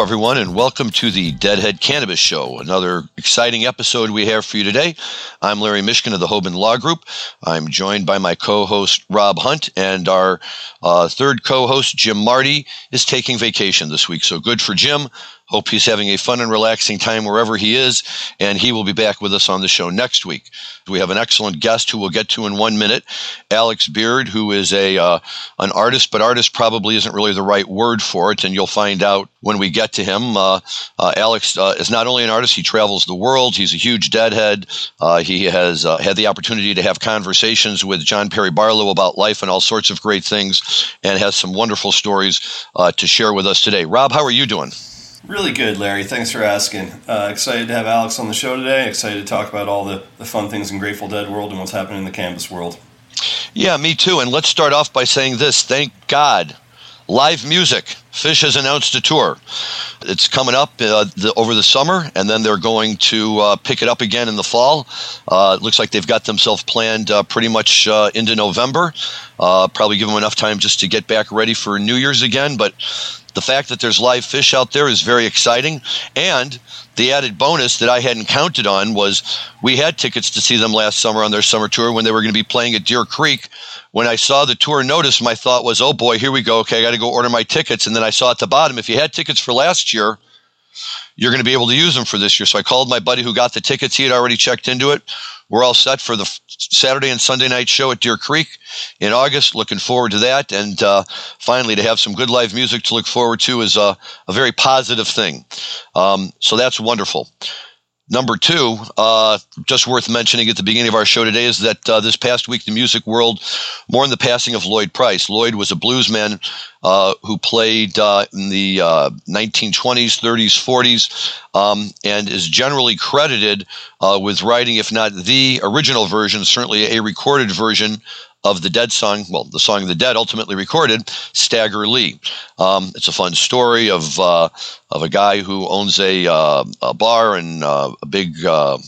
Everyone, and welcome to the Deadhead Cannabis Show. Another exciting episode we have for you today. I'm Larry Mishkin of the Hoban Law Group. I'm joined by my co host, Rob Hunt, and our uh, third co host, Jim Marty, is taking vacation this week. So good for Jim. Hope he's having a fun and relaxing time wherever he is, and he will be back with us on the show next week. We have an excellent guest who we'll get to in one minute, Alex Beard, who is a uh, an artist, but artist probably isn't really the right word for it, and you'll find out when we get to him. Uh, uh, Alex uh, is not only an artist; he travels the world. He's a huge deadhead. Uh, he has uh, had the opportunity to have conversations with John Perry Barlow about life and all sorts of great things, and has some wonderful stories to share with us today. Rob, how are you doing? Really good, Larry. Thanks for asking. Uh, excited to have Alex on the show today. Excited to talk about all the, the fun things in Grateful Dead world and what's happening in the cannabis world. Yeah, me too. And let's start off by saying this thank God. Live music. Phish has announced a tour. It's coming up uh, the, over the summer, and then they're going to uh, pick it up again in the fall. Uh, it looks like they've got themselves planned uh, pretty much uh, into November. Uh, probably give them enough time just to get back ready for New Year's again. But the fact that there's live Phish out there is very exciting. And the added bonus that I hadn't counted on was we had tickets to see them last summer on their summer tour when they were going to be playing at Deer Creek. When I saw the tour notice, my thought was, oh boy, here we go. Okay, I got to go order my tickets. And then I saw at the bottom, if you had tickets for last year, you're going to be able to use them for this year. So I called my buddy who got the tickets. He had already checked into it. We're all set for the Saturday and Sunday night show at Deer Creek in August. Looking forward to that. And uh, finally, to have some good live music to look forward to is a, a very positive thing. Um, so that's wonderful. Number two, uh, just worth mentioning at the beginning of our show today is that uh, this past week, the music world mourned the passing of Lloyd Price. Lloyd was a bluesman uh, who played uh, in the 1920s, 30s, 40s, um, and is generally credited uh, with writing, if not the original version, certainly a recorded version of the Dead song, well, the song of the Dead ultimately recorded, Stagger Lee. Um, it's a fun story of uh, of a guy who owns a, uh, a bar and uh, a big uh,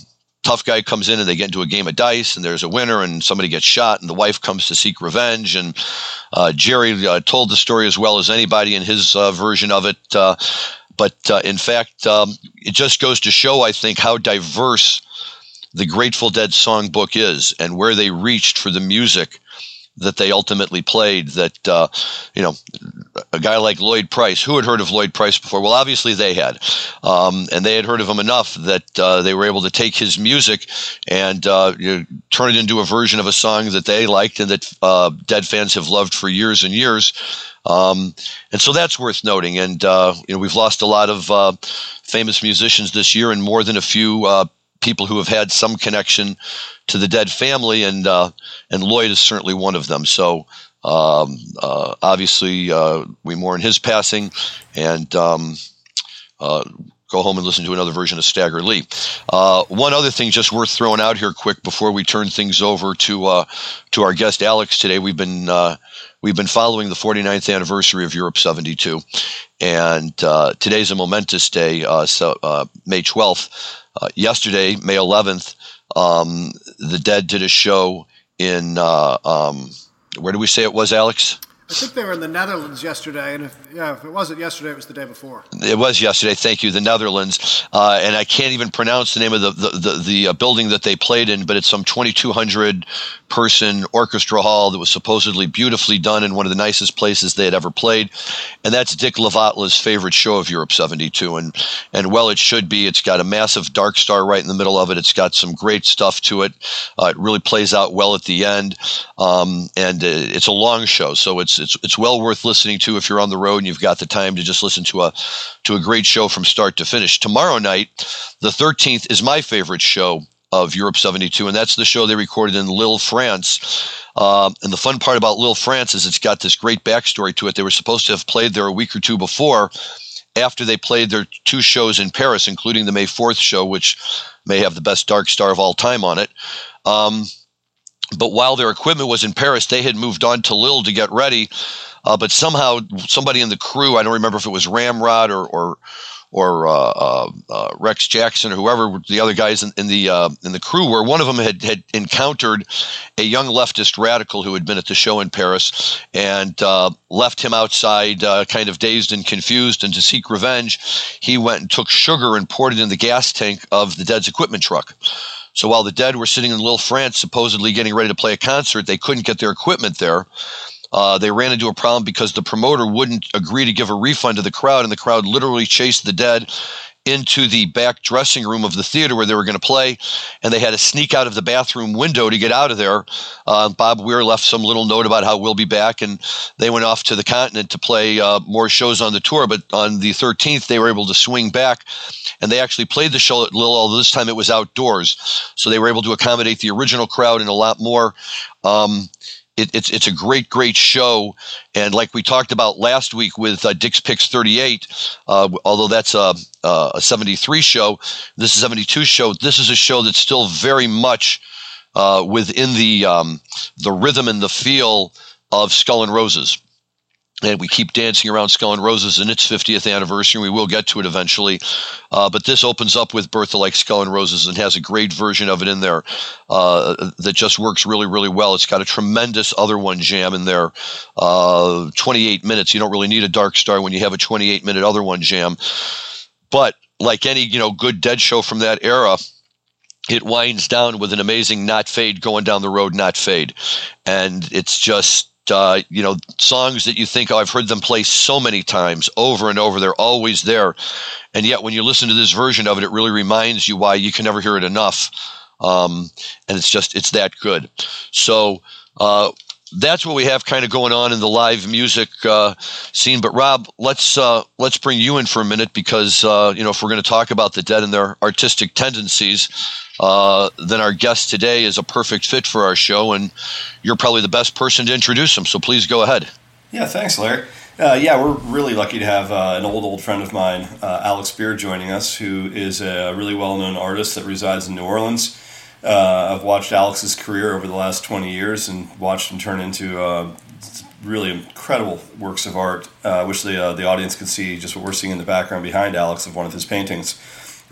tough guy comes in and they get into a game of dice and there's a winner and somebody gets shot and the wife comes to seek revenge and uh, Jerry uh, told the story as well as anybody in his version of it. but in fact, um, it just goes to show, I think, how diverse the Grateful Dead songbook is and where they reached for the music that they ultimately played that uh, you know a guy like lloyd price who had heard of lloyd price before? Well obviously they had. Um, and they had heard of him enough that uh, they were able to take his music and uh, you know, turn it into a version of a song that they liked and that uh, dead fans have loved for years and years. Um, and so that's worth noting. And uh, you know we've lost a lot of uh, famous musicians this year and more than a few people who have had some connection to the dead family, and uh, and Lloyd is certainly one of them. So um, uh, obviously, uh, we mourn his passing, and um, uh, go home and listen to another version of Stagger Lee. Uh, one other thing, just worth throwing out here, quick, before we turn things over to uh, to our guest Alex today. We've been we've been following the 49th anniversary of Europe 72, and today's a momentous day, so May 12th. Uh, yesterday, May 11th, um, the Dead did a show in uh, um, where do we say it was, Alex? I think they were in the Netherlands yesterday, and if yeah, if it wasn't yesterday, it was the day before. It was yesterday. Thank you, the Netherlands, uh, and I can't even pronounce the name of the the, the, the uh, building that they played in, but it's some 2,200 person orchestra hall that was supposedly beautifully done in one of the nicest places they had ever played, and that's Dick Latvala's favorite show of Europe '72, and and well, it should be. It's got a massive dark star right in the middle of it. It's got some great stuff to it. Uh, it really plays out well at the end, um, and uh, it's a long show, so it's it's it's well worth listening to if you're on the road and you've got the time to just listen to a to a great show from start to finish. Tomorrow night, the 13th, is my favorite show of Europe 72, and that's the show they recorded in Lille, France. Um, and the fun part about Lille, France is it's got this great backstory to it. They were supposed to have played there a week or two before, after they played their two shows in Paris, including the May 4th show, which may have the best Dark Star of all time on it. Um, But while their equipment was in Paris, they had moved on to Lille to get ready. Uh, but somehow, somebody in the crew, I don't remember if it was Ramrod or, or or uh, uh, uh, Rex Jackson or whoever the other guys in, in the uh, in the crew were. One of them had had encountered a young leftist radical who had been at the show in Paris and uh, left him outside, kind of dazed and confused. And to seek revenge, he went and took sugar and poured it in the gas tank of the Dead's equipment truck. So while the Dead were sitting in Lille, France, supposedly getting ready to play a concert, they couldn't get their equipment there. Uh, they ran into a problem because the promoter wouldn't agree to give a refund to the crowd, and the crowd literally chased the dead into the back dressing room of the theater where they were going to play, and they had to sneak out of the bathroom window to get out of there. Uh, Bob Weir left some little note about how we'll be back, and they went off to the continent to play uh, more shows on the tour. But on the 13th, they were able to swing back, and they actually played the show at Lille, although this time it was outdoors. So they were able to accommodate the original crowd and a lot more. Um, it, it's it's a great great show, and like we talked about last week with uh, Dick's Picks 38, uh, although that's a, a 73 show, this is 72 show. This is a show that's still very much uh, within the um, the rhythm and the feel of Skull and Roses and we keep dancing around Skull and Roses and its 50th anniversary. We will get to it eventually, uh, but this opens up with Bertha like Skull and Roses and has a great version of it in there uh, that just works really, really well. It's got a tremendous other one jam in there, uh, 28 minutes. You don't really need a Dark Star when you have a 28 minute other one jam, but like any you know good Dead show from that era, it winds down with an amazing not fade going down the road, not fade, and it's just uh, you know, songs that you think, oh, I've heard them play so many times over and over. They're always there. And yet, when you listen to this version of it, it really reminds you why you can never hear it enough. Um, and it's just, it's that good. So, uh, that's what we have kind of going on in the live music uh, scene. But Rob, let's uh, let's bring you in for a minute because uh, you know if we're going to talk about the dead and their artistic tendencies, uh, then our guest today is a perfect fit for our show, and you're probably the best person to introduce him. So please go ahead. Yeah, thanks, Larry. Uh, yeah, we're really lucky to have uh, an old, old friend of mine, Alex Beard, joining us, who is a really well known artist that resides in New Orleans. Uh, I've watched Alex's career over the last 20 years and watched him turn into uh, really incredible works of art. I wish the, the audience could see just what we're seeing in the background behind Alex of one of his paintings.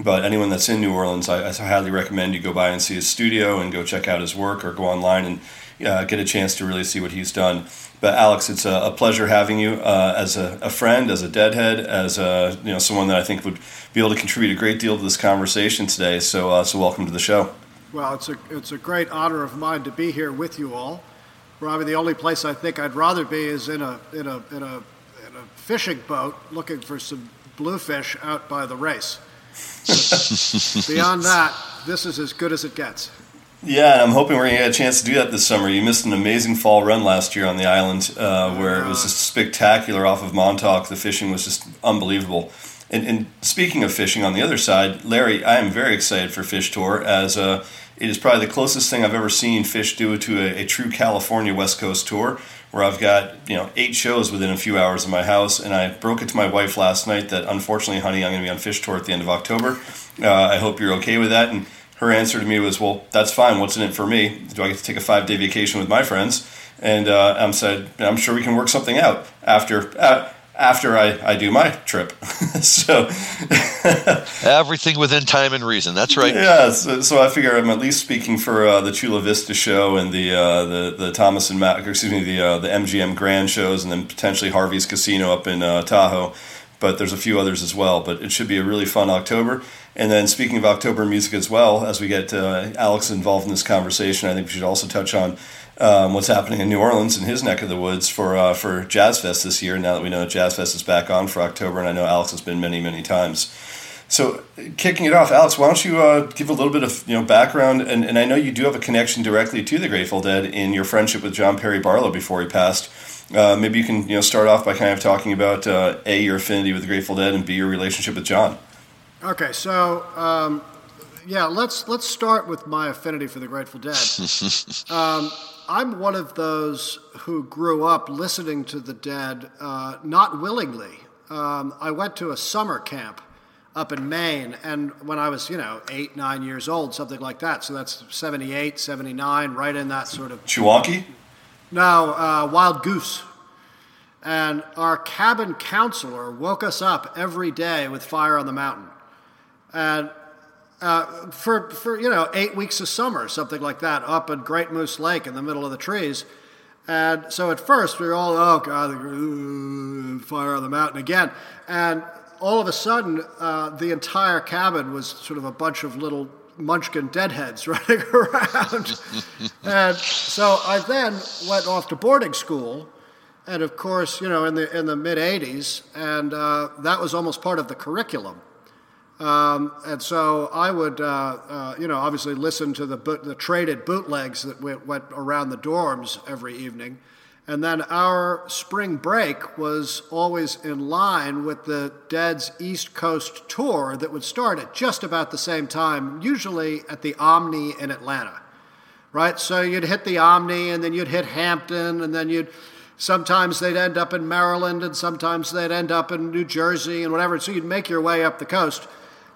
But anyone that's in New Orleans, I, I, highly recommend you go by and see his studio and go check out his work or go online and uh, get a chance to really see what he's done. But Alex, it's a, a pleasure having you uh, as a, a, friend, as a deadhead, as a, you know someone that I think would be able to contribute a great deal to this conversation today. So, uh, so welcome to the show. Well, it's a it's a great honor of mine to be here with you all. Probably the only place I think I'd rather be is in a in a in a in a fishing boat looking for some bluefish out by the race. Beyond that, this is as good as it gets. Yeah, and I'm hoping we're going to get a chance to do that this summer. You missed an amazing fall run last year on the island uh, where it was just spectacular off of Montauk. The fishing was just unbelievable. And, and, speaking of fishing on the other side, Larry, I am very excited for Phish Tour as uh, it is probably the closest thing I've ever seen Phish do to a, a true California West Coast tour where I've got you know eight shows within a few hours of my house, and I broke it to my wife last night that unfortunately, honey, I'm going to be on Phish Tour at the end of October. Uh, I hope you're okay with that. And her answer to me was, "Well, that's fine. What's in it for me? Do I get to take a five day vacation with my friends?" And uh, I'm said, "I'm sure we can work something out after." Uh, after I, I do my trip. so everything within time and reason. That's right. Yeah. So, so I figure I'm at least speaking for uh, the Chula Vista show and the uh, the the Thomas and Mack, excuse me, the uh, the MGM Grand shows, and then potentially Harvey's Casino up in uh, Tahoe. But there's a few others as well. But it should be a really fun October. And then speaking of October music as well, as we get uh, Alex involved in this conversation, I think we should also touch on um, what's happening in New Orleans in his neck of the woods for uh, for Jazz Fest this year. Now that we know Jazz Fest is back on for October, and I know Alex has been many many times. So, kicking it off, Alex, why don't you uh, give a little bit of you know background? And, and I know you do have a connection directly to the Grateful Dead in your friendship with John Perry Barlow before he passed. Uh, maybe you can you know start off by kind of talking about uh, a your affinity with the Grateful Dead and b your relationship with John. Okay, so um, yeah, let's let's start with my affinity for the Grateful Dead. um, I'm one of those who grew up listening to the Dead, uh, not willingly. Um, I went to a summer camp up in Maine. And when I was, you know, eight, nine years old, something like that. So that's 78, 79, right in that sort of. Chewonki? No, uh, Wild Goose. And our cabin counselor woke us up every day with Fire on the Mountain. And uh, for, for, you know, eight weeks of summer, something like that, up at Great Moose Lake in the middle of the trees. And so at first we were all, oh God, fire on the mountain again. And all of a sudden, uh, the entire cabin was sort of a bunch of little munchkin deadheads running around. and so I then went off to boarding school. And of course, you know, in the, in the mid 80s, and uh, that was almost part of the curriculum. Um, and so I would, uh, uh, you know, obviously listen to the, the traded bootlegs that went, went around the dorms every evening. And then our spring break was always in line with the Dead's East Coast tour that would start at just about the same time, usually at the Omni in Atlanta. Right? So you'd hit the Omni and then you'd hit Hampton and then you'd sometimes they'd end up in Maryland and sometimes they'd end up in New Jersey and whatever. So you'd make your way up the coast.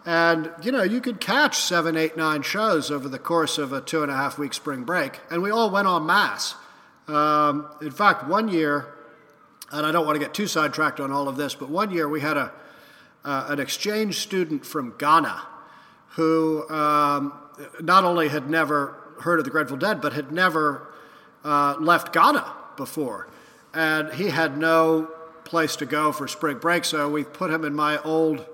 And, you know, you could catch seven, eight, nine shows over the course of a two and a half week spring break. And we all went en masse. Um, in fact, one year, and I don't want to get too sidetracked on all of this, but one year we had a, uh, an exchange student from Ghana who um, not only had never heard of the Grateful Dead, but had never uh, left Ghana before. And he had no place to go for spring break, so we put him in my old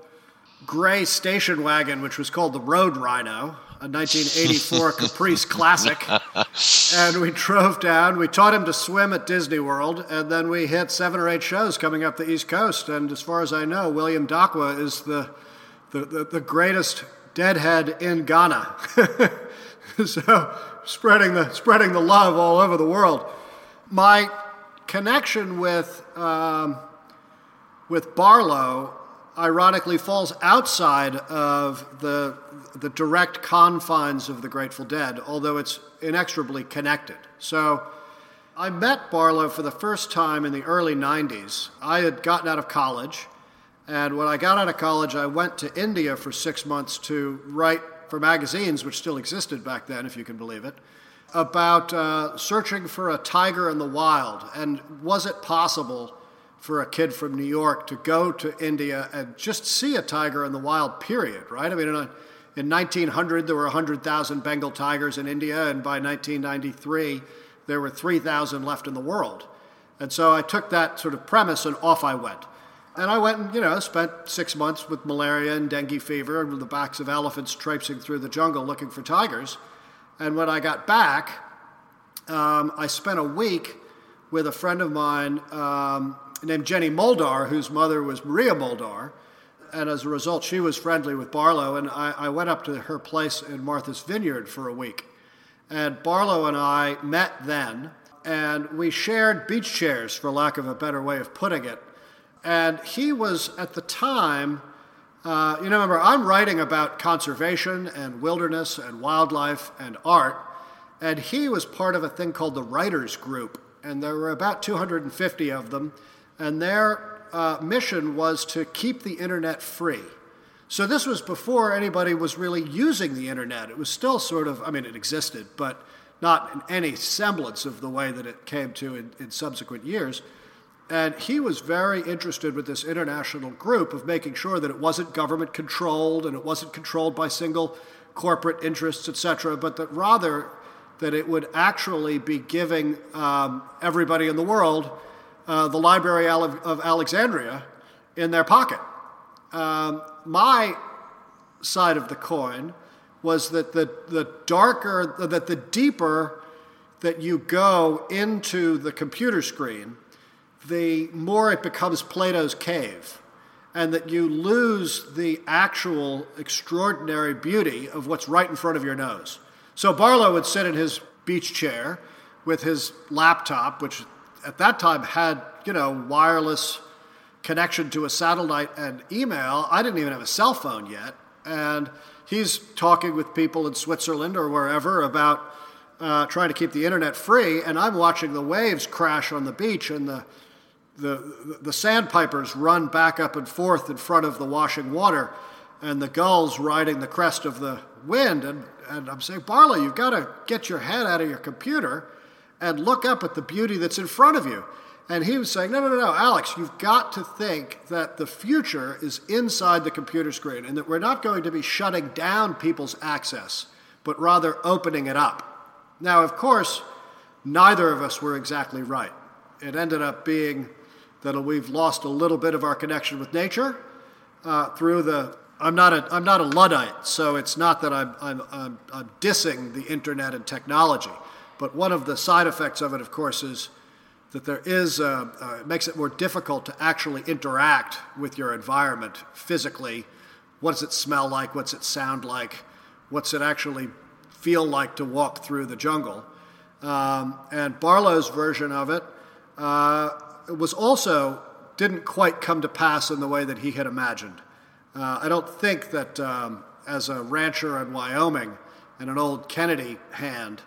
gray station wagon, which was called the Road Rhino, a 1984 Caprice classic. And we drove down. We taught him to swim at Disney World, and then we hit seven or eight shows coming up the East Coast. And as far as I know, William Darkwa is the, the, the, the greatest deadhead in Ghana. so spreading the, spreading the love all over the world. My connection with, um, with Barlow ironically falls outside of the, the direct confines of the Grateful Dead, although it's inexorably connected. So I met Barlow for the first time in the early 90s. I had gotten out of college, and when I got out of college, I went to India for six months to write for magazines, which still existed back then, if you can believe it, about uh, searching for a tiger in the wild. And was it possible? For a kid from New York to go to India and just see a tiger in the wild, period, right? I mean, in, a, in 1900, there were 100,000 Bengal tigers in India, and by 1993, there were 3,000 left in the world. And so I took that sort of premise and off I went. And I went and, you know, spent six months with malaria and dengue fever and with the backs of elephants traipsing through the jungle looking for tigers. And when I got back, um, I spent a week with a friend of mine um, named Jenny Muldaur, whose mother was Maria Muldaur. And as a result, she was friendly with Barlow. And I, I went up to her place in Martha's Vineyard for a week. And Barlow and I met then, and we shared beach chairs, for lack of a better way of putting it. And he was, at the time, uh, you know, remember, I'm writing about conservation and wilderness and wildlife and art, and he was part of a thing called the Writers Group, and there were about 250 of them, and their uh, mission was to keep the internet free. So this was before anybody was really using the internet. It was still sort of, I mean, it existed, but not in any semblance of the way that it came to in, in subsequent years. And he was very interested with this international group of making sure that it wasn't government controlled and it wasn't controlled by single corporate interests, et cetera, but that rather that it would actually be giving um, everybody in the world uh, the Library of Alexandria in their pocket. Um, my side of the coin was that the, the darker, that the deeper that you go into the computer screen, the more it becomes Plato's cave, and that you lose the actual extraordinary beauty of what's right in front of your nose. So Barlow would sit in his beach chair with his laptop, which at that time had, you know, wireless connection to a satellite and email. I didn't even have a cell phone yet. And he's talking with people in Switzerland or wherever about uh, trying to keep the internet free. And I'm watching the waves crash on the beach and the, the, the sandpipers run back up and forth in front of the washing water. and the gulls riding the crest of the wind. And, and I'm saying, Barlow, you've got to get your head out of your computer and look up at the beauty that's in front of you. And he was saying, no, no, no, no, Alex, you've got to think that the future is inside the computer screen and that we're not going to be shutting down people's access, but rather opening it up. Now, of course, neither of us were exactly right. It ended up being that we've lost a little bit of our connection with nature uh, through the. I'm not a I'm not a luddite, so it's not that I'm, I'm I'm I'm dissing the internet and technology, but one of the side effects of it, of course, is that there is uh, uh, it makes it more difficult to actually interact with your environment physically. What does it smell like? What's it sound like? What's it actually feel like to walk through the jungle? Um, and Barlow's version of it uh, was also didn't quite come to pass in the way that he had imagined. Uh, I don't think that um, as a rancher in Wyoming and an old Kennedy hand,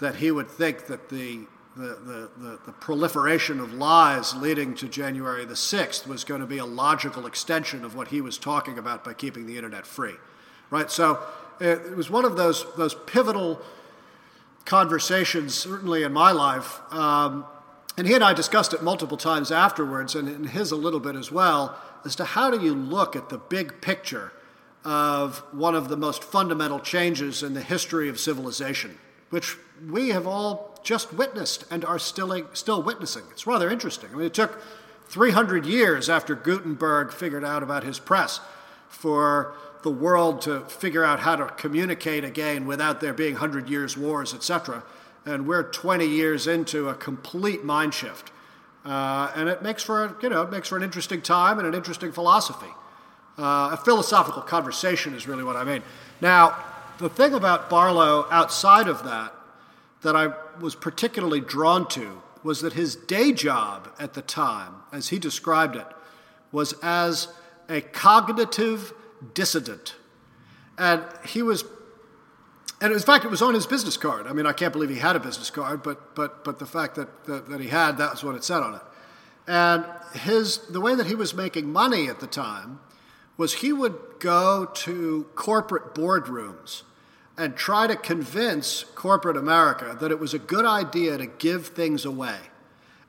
that he would think that the the, the, the, proliferation of lies leading to January the 6th was going to be a logical extension of what he was talking about by keeping the internet free. Right? So it, it was one of those, those pivotal conversations, certainly in my life, um, and he and I discussed it multiple times afterwards, and in his a little bit as well, as to how do you look at the big picture of one of the most fundamental changes in the history of civilization, which we have all just witnessed and are still, still witnessing. It's rather interesting. I mean, it took 300 years after Gutenberg figured out about his press for the world to figure out how to communicate again without there being 100 years' wars, etc and we're 20 years into a complete mind shift. Uh, and it makes for a, you know it makes for an interesting time and an interesting philosophy. Uh, a philosophical conversation is really what I mean. Now, the thing about Barlow outside of that that I was particularly drawn to was that his day job at the time, as he described it, was as a cognitive dissident. And he was and in fact, it was on his business card. I mean, I can't believe he had a business card, but but but the fact that that, that he had that was what it said on it. And his the way that he was making money at the time was he would go to corporate boardrooms and try to convince corporate America that it was a good idea to give things away.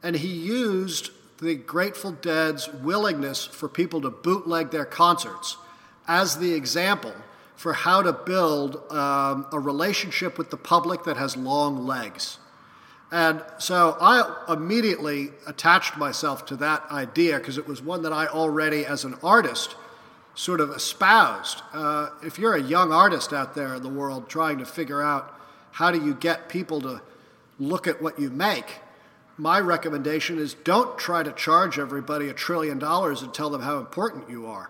And he used the Grateful Dead's willingness for people to bootleg their concerts as the example for how to build um, a relationship with the public that has long legs. And so I immediately attached myself to that idea because it was one that I already, as an artist, sort of espoused. Uh, if you're a young artist out there in the world trying to figure out how do you get people to look at what you make, my recommendation is don't try to charge everybody a trillion dollars and tell them how important you are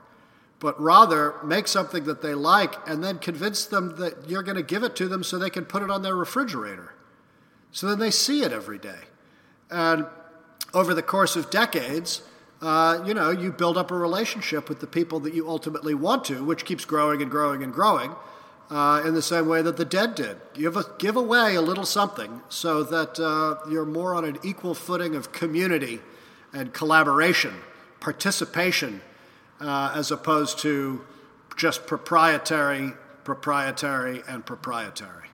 but rather make something that they like and then convince them that you're going to give it to them so they can put it on their refrigerator. So then they see it every day. And over the course of decades, uh, you know, you build up a relationship with the people that you ultimately want to, which keeps growing and growing and growing. Uh, in the same way that the dead did. Give, a, give away a little something so that uh, you're more on an equal footing of community and collaboration, participation, uh, as opposed to just proprietary, proprietary, and proprietary.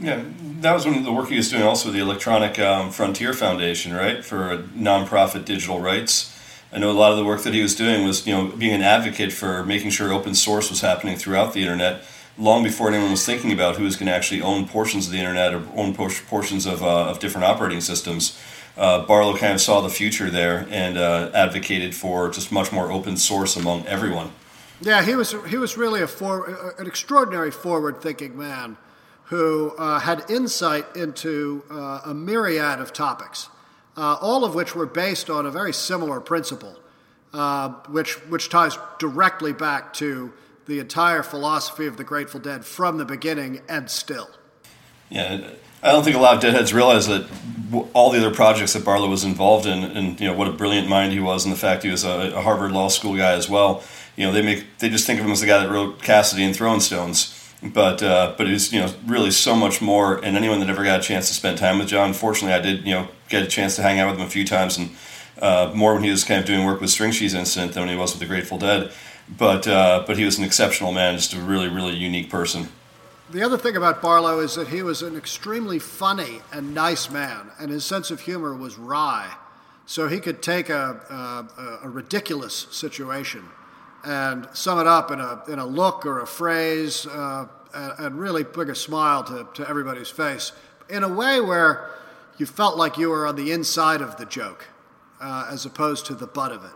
Yeah, that was one of the work he was doing also with the Electronic um, Frontier Foundation, right, for nonprofit digital rights. I know a lot of the work that he was doing was, you know, being an advocate for making sure open source was happening throughout the internet, long before anyone was thinking about who was going to actually own portions of the internet or own portions of, uh, of different operating systems uh, Barlow kind of saw the future there and uh, advocated for just much more open source among everyone. Yeah, he was he was really a for, an extraordinary forward-thinking man who uh, had insight into uh, a myriad of topics, uh, all of which were based on a very similar principle, uh, which which ties directly back to the entire philosophy of the Grateful Dead from the beginning and still. Yeah I don't think a lot of deadheads realize that all the other projects that Barlow was involved in, and you know what a brilliant mind he was, and the fact he was a, a Harvard Law School guy as well. You know, they make they just think of him as the guy that wrote Cassidy and Throwing Stones, but uh, but he's you know really so much more. And anyone that ever got a chance to spend time with John, fortunately, I did you know get a chance to hang out with him a few times, and uh, more when he was kind of doing work with String Cheese Incident than when he was with the Grateful Dead. but uh, but he was an exceptional man, just a really really unique person. The other thing about Barlow is that he was an extremely funny and nice man, and his sense of humor was wry. So he could take a, a, a ridiculous situation and sum it up in a, in a look or a phrase uh, and, and, really bring a smile to, to everybody's face in a way where you felt like you were on the inside of the joke uh, as opposed to the butt of it.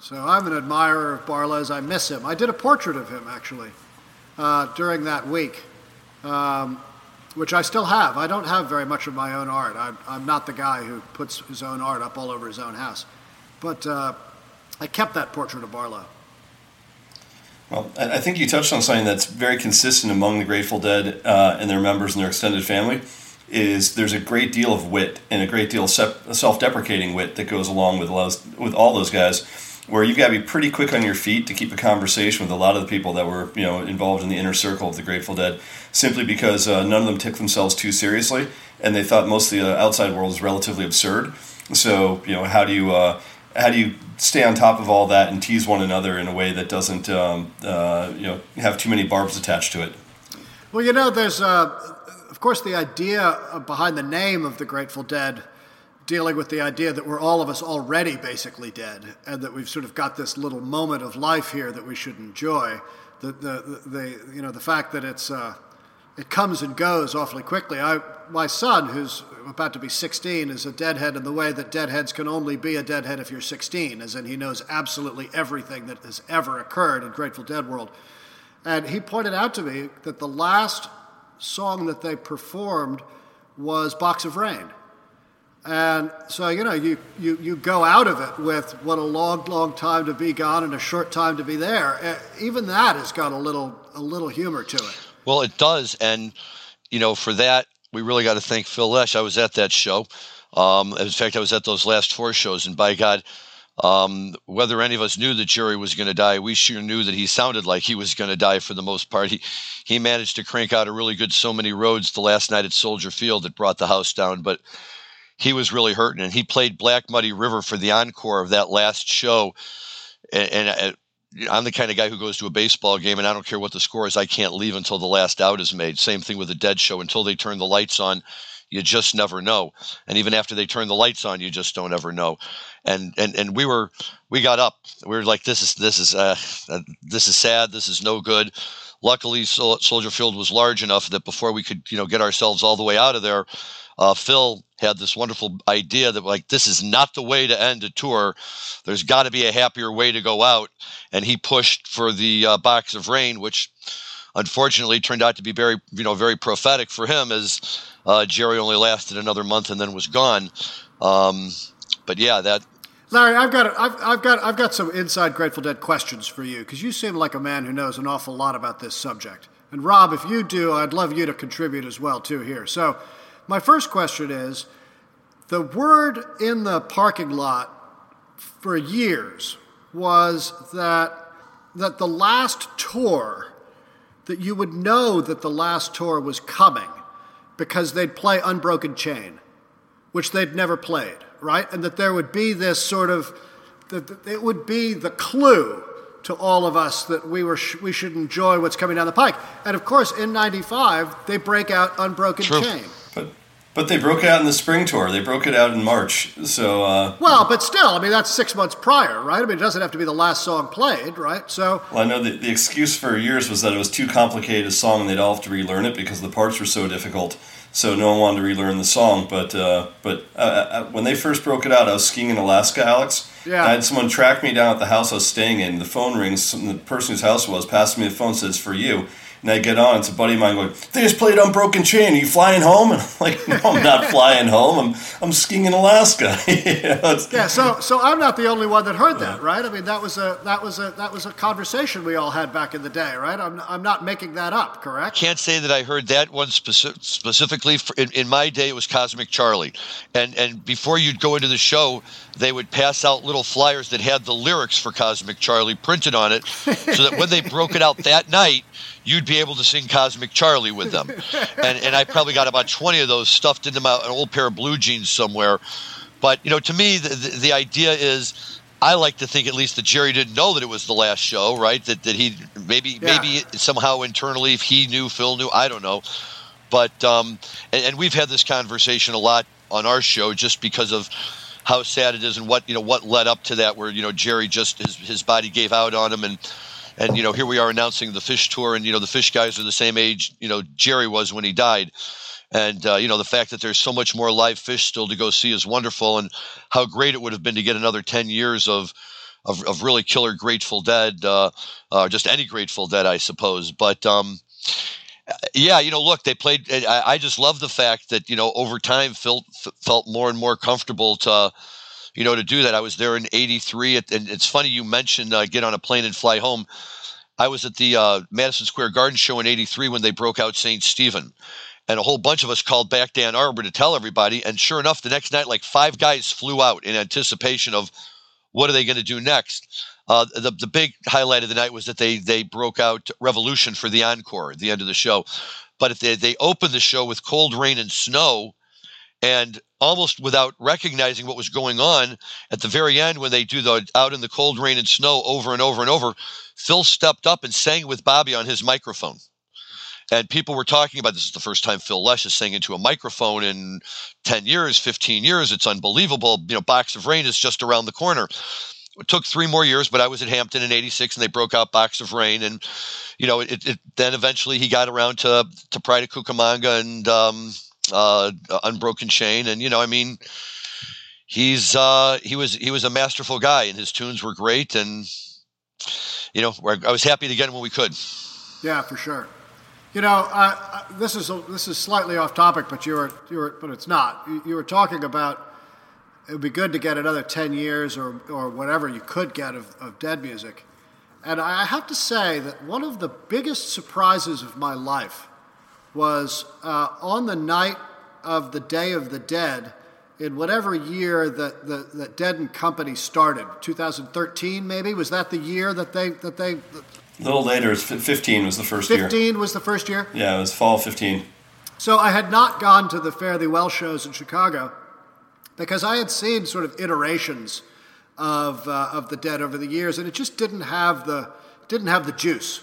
So I'm an admirer of Barlow's. I miss him. I did a portrait of him actually uh, during that week, um, which I still have. I don't have very much of my own art. I'm, I'm, not the guy who puts his own art up all over his own house. But uh, I kept that portrait of Barlow. Well, I think you touched on something that's very consistent among the Grateful Dead uh, and their members and their extended family. Is there's a great deal of wit and a great deal of self-deprecating wit that goes along with with all those guys, where you've got to be pretty quick on your feet to keep a conversation with a lot of the people that were you know involved in the inner circle of the Grateful Dead, simply because uh, none of them took themselves too seriously and they thought most of the uh, outside world was relatively absurd. So you know how do you uh, how do you stay on top of all that and tease one another in a way that doesn't um, uh, you know have too many barbs attached to it? Well, you know, there's uh, of course the idea behind the name of the Grateful Dead dealing with the idea that we're all of us already basically dead and that we've sort of got this little moment of life here that we should enjoy. The, the, the, the you know, the fact that it's, uh, it comes and goes awfully quickly. I, my son, who's about to be 16, is a deadhead in the way that deadheads can only be a deadhead if you're 16, as in he knows absolutely everything that has ever occurred in Grateful Dead world. And he pointed out to me that the last song that they performed was Box of Rain. And so, you know, you, you, you go out of it with what a long, long time to be gone and a short time to be there. Uh, even that has got a little, a little humor to it. Well, it does. And, you know, for that, we really got to thank Phil Lesh. I was at that show. Um, in fact, I was at those last four shows, and by God, um, whether any of us knew that Jerry was going to die, we sure knew that he sounded like he was going to die for the most part. He, he managed to crank out a really good So Many Roads the last night at Soldier Field that brought the house down, but he was really hurting. And he played Black Muddy River for the encore of that last show. And, and uh, I'm the kind of guy who goes to a baseball game and I don't care what the score is, I can't leave until the last out is made. Same thing with the Dead Show. Until they turn the lights on, you just never know. And even after they turn the lights on, you just don't ever know. And and and we were we got up. We were like, this is this is uh, uh this is sad. This is no good. Luckily, Soldier Field was large enough that before we could you know get ourselves all the way out of there, uh, Phil had this wonderful idea that like this is not the way to end a tour. There's got to be a happier way to go out, and he pushed for the uh, box of rain, which unfortunately turned out to be very you know very prophetic for him as uh, Jerry only lasted another month and then was gone. Um, but yeah, that. Larry, I've got I've, I've got I've got some inside Grateful Dead questions for you because you seem like a man who knows an awful lot about this subject. And Rob, if you do, I'd love you to contribute as well too here. So, my first question is, the word in the parking lot for years was that that the last tour that you would know that the last tour was coming because they'd play Unbroken Chain, which they'd never played, right? And that there would be this sort of, that it would be the clue to all of us that we were we should enjoy what's coming down the pike. And of course, in '95, they break out Unbroken True. Chain. But they broke it out in the spring tour. They broke it out in March. So uh, well, but still, I mean that's six months prior, right? I mean it doesn't have to be the last song played, right? So well, I know the, the excuse for years was that it was too complicated a song and they'd all have to relearn it because the parts were so difficult. So no one wanted to relearn the song. But uh, but uh, uh when they first broke it out, I was skiing in Alaska, Alex. Yeah. I had someone track me down at the house I was staying in. The phone rings. The person whose house it was passed me the phone. Says for you and I get on, it's a buddy of mine going, they just played Unbroken Chain. Are you flying home? And I'm like, no, I'm not flying home. I'm, I'm skiing in Alaska. you know, yeah, so so I'm not the only one that heard that, right? I mean, that was a that was a that was a conversation we all had back in the day, right? I'm, I'm not making that up, correct? Can't say that I heard that one speci- specifically. For, in, in my day, it was Cosmic Charlie, and and before you'd go into the show, they would pass out little flyers that had the lyrics for Cosmic Charlie printed on it, so that when they broke it out that night you'd be able to sing Cosmic Charlie with them. and, and I probably got about 20 of those stuffed into my, an old pair of blue jeans somewhere. But, you know, to me, the, the, the idea is I like to think at least that Jerry didn't know that it was the last show, right? That that he maybe yeah. maybe somehow internally if he knew, Phil knew, I don't know. But um, and, and we've had this conversation a lot on our show just because of how sad it is and what you know what led up to that where you know Jerry just his his body gave out on him and and you know here we are announcing the Phish tour and you know the Phish guys are the same age you know Jerry was when he died. And uh, you know the fact that there's so much more live Phish still to go see is wonderful and how great it would have been to get another 10 years of of, of really killer Grateful Dead uh, uh, just any Grateful Dead I suppose. But um, yeah, you know, look, they played. I, I, just love the fact that you know over time Phil f- felt more and more comfortable to, you know, to do that. I was there in '83, and it's funny you mentioned uh, get on a plane and fly home. I was at the uh, Madison Square Garden show in '83 when they broke out Saint Stephen, and a whole bunch of us called back Ann Arbor to tell everybody. And sure enough, the next night, like five guys flew out in anticipation of what are they going to do next. Uh, the the big highlight of the night was that they they broke out Revolution for the encore at the end of the show, but if they they opened the show with Cold Rain and Snow, and almost without recognizing what was going on at the very end when they do the out in the cold rain and snow over and over and over, Phil stepped up and sang with Bobby on his microphone. And people were talking about this is the first time Phil Lesh is saying into a microphone in 10 years, 15 years. It's unbelievable. You know, Box of Rain is just around the corner it took three more years, but I was at Hampton in '86, and they broke out Box of Rain, and you know, it, it then eventually he got around to to Pride of Cucamonga and um, uh, Unbroken Chain, and you know, I mean, he's uh, he was he was a masterful guy, and his tunes were great, and you know, I was happy to get him when we could. Yeah, for sure. You know, uh, this is a, this is slightly off topic, but you were you were, but it's not. You, you were talking about it would be good to get another 10 years or, or whatever you could get of, of dead music. And I have to say that one of the biggest surprises of my life was uh, on the night of the Day of the Dead, in whatever year that, the, that Dead and Company started, 2013 maybe? Was that the year that they. That they a little later, 15 was the first 15 year. 15 was the first year? Yeah, it was fall 15. So I had not gone to the Fare Thee Well shows in Chicago because I had seen sort of iterations of uh, of the dead over the years, and it just didn't have the didn't have the juice.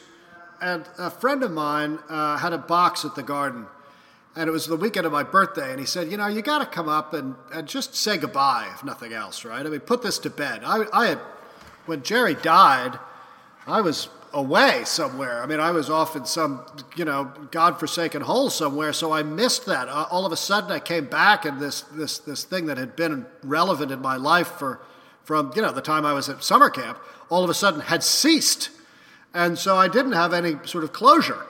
And a friend of mine uh, had a box at the garden, and it was the weekend of my birthday, and he said, "You know, you got to come up and, and just say goodbye, if nothing else, right? I mean, put this to bed." I, I had when Jerry died, I was away somewhere. I mean, I was off in some, you know, godforsaken hole somewhere, so I missed that. Uh, all of a sudden, I came back, and this this this thing that had been relevant in my life for from you know the time I was at summer camp, all of a sudden had ceased, and so I didn't have any sort of closure.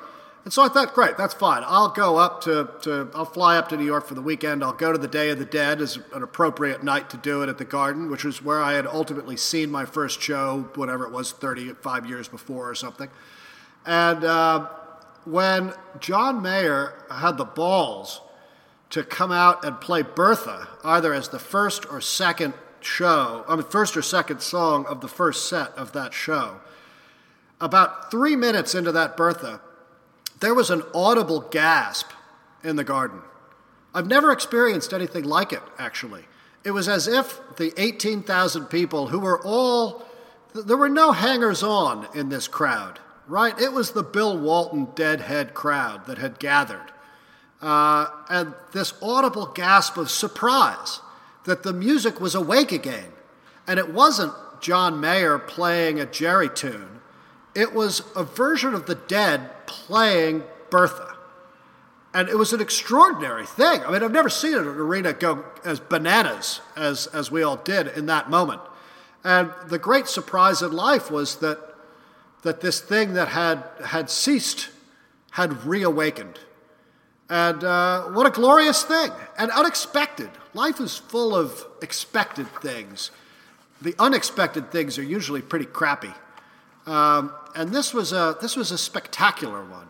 And so I thought, great, that's fine. I'll go up to, to, I'll fly up to New York for the weekend. I'll go to the Day of the Dead as an appropriate night to do it at the Garden, which was where I had ultimately seen my first show, whatever it was, 35 years before or something. And uh, when John Mayer had the balls to come out and play Bertha, either as the first or second show, I mean, first or second song of the first set of that show, about three minutes into that Bertha, there was an audible gasp in the garden. I've never experienced anything like it, actually. It was as if the 18,000 people who were all, there were no hangers on in this crowd, right? It was the Bill Walton deadhead crowd that had gathered. Uh, and this audible gasp of surprise that the music was awake again. And it wasn't John Mayer playing a Jerry tune, it was a version of the dead playing Bertha. And it was an extraordinary thing. I mean, I've never seen an arena go as bananas as, as we all did in that moment. And the great surprise in life was that, that this thing that had, had ceased had reawakened. And uh, what a glorious thing and unexpected. Life is full of expected things. The unexpected things are usually pretty crappy. Um, and this was a this was a spectacular one.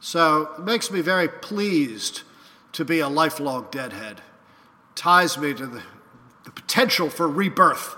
So it makes me very pleased to be a lifelong deadhead. Ties me to the, the potential for rebirth.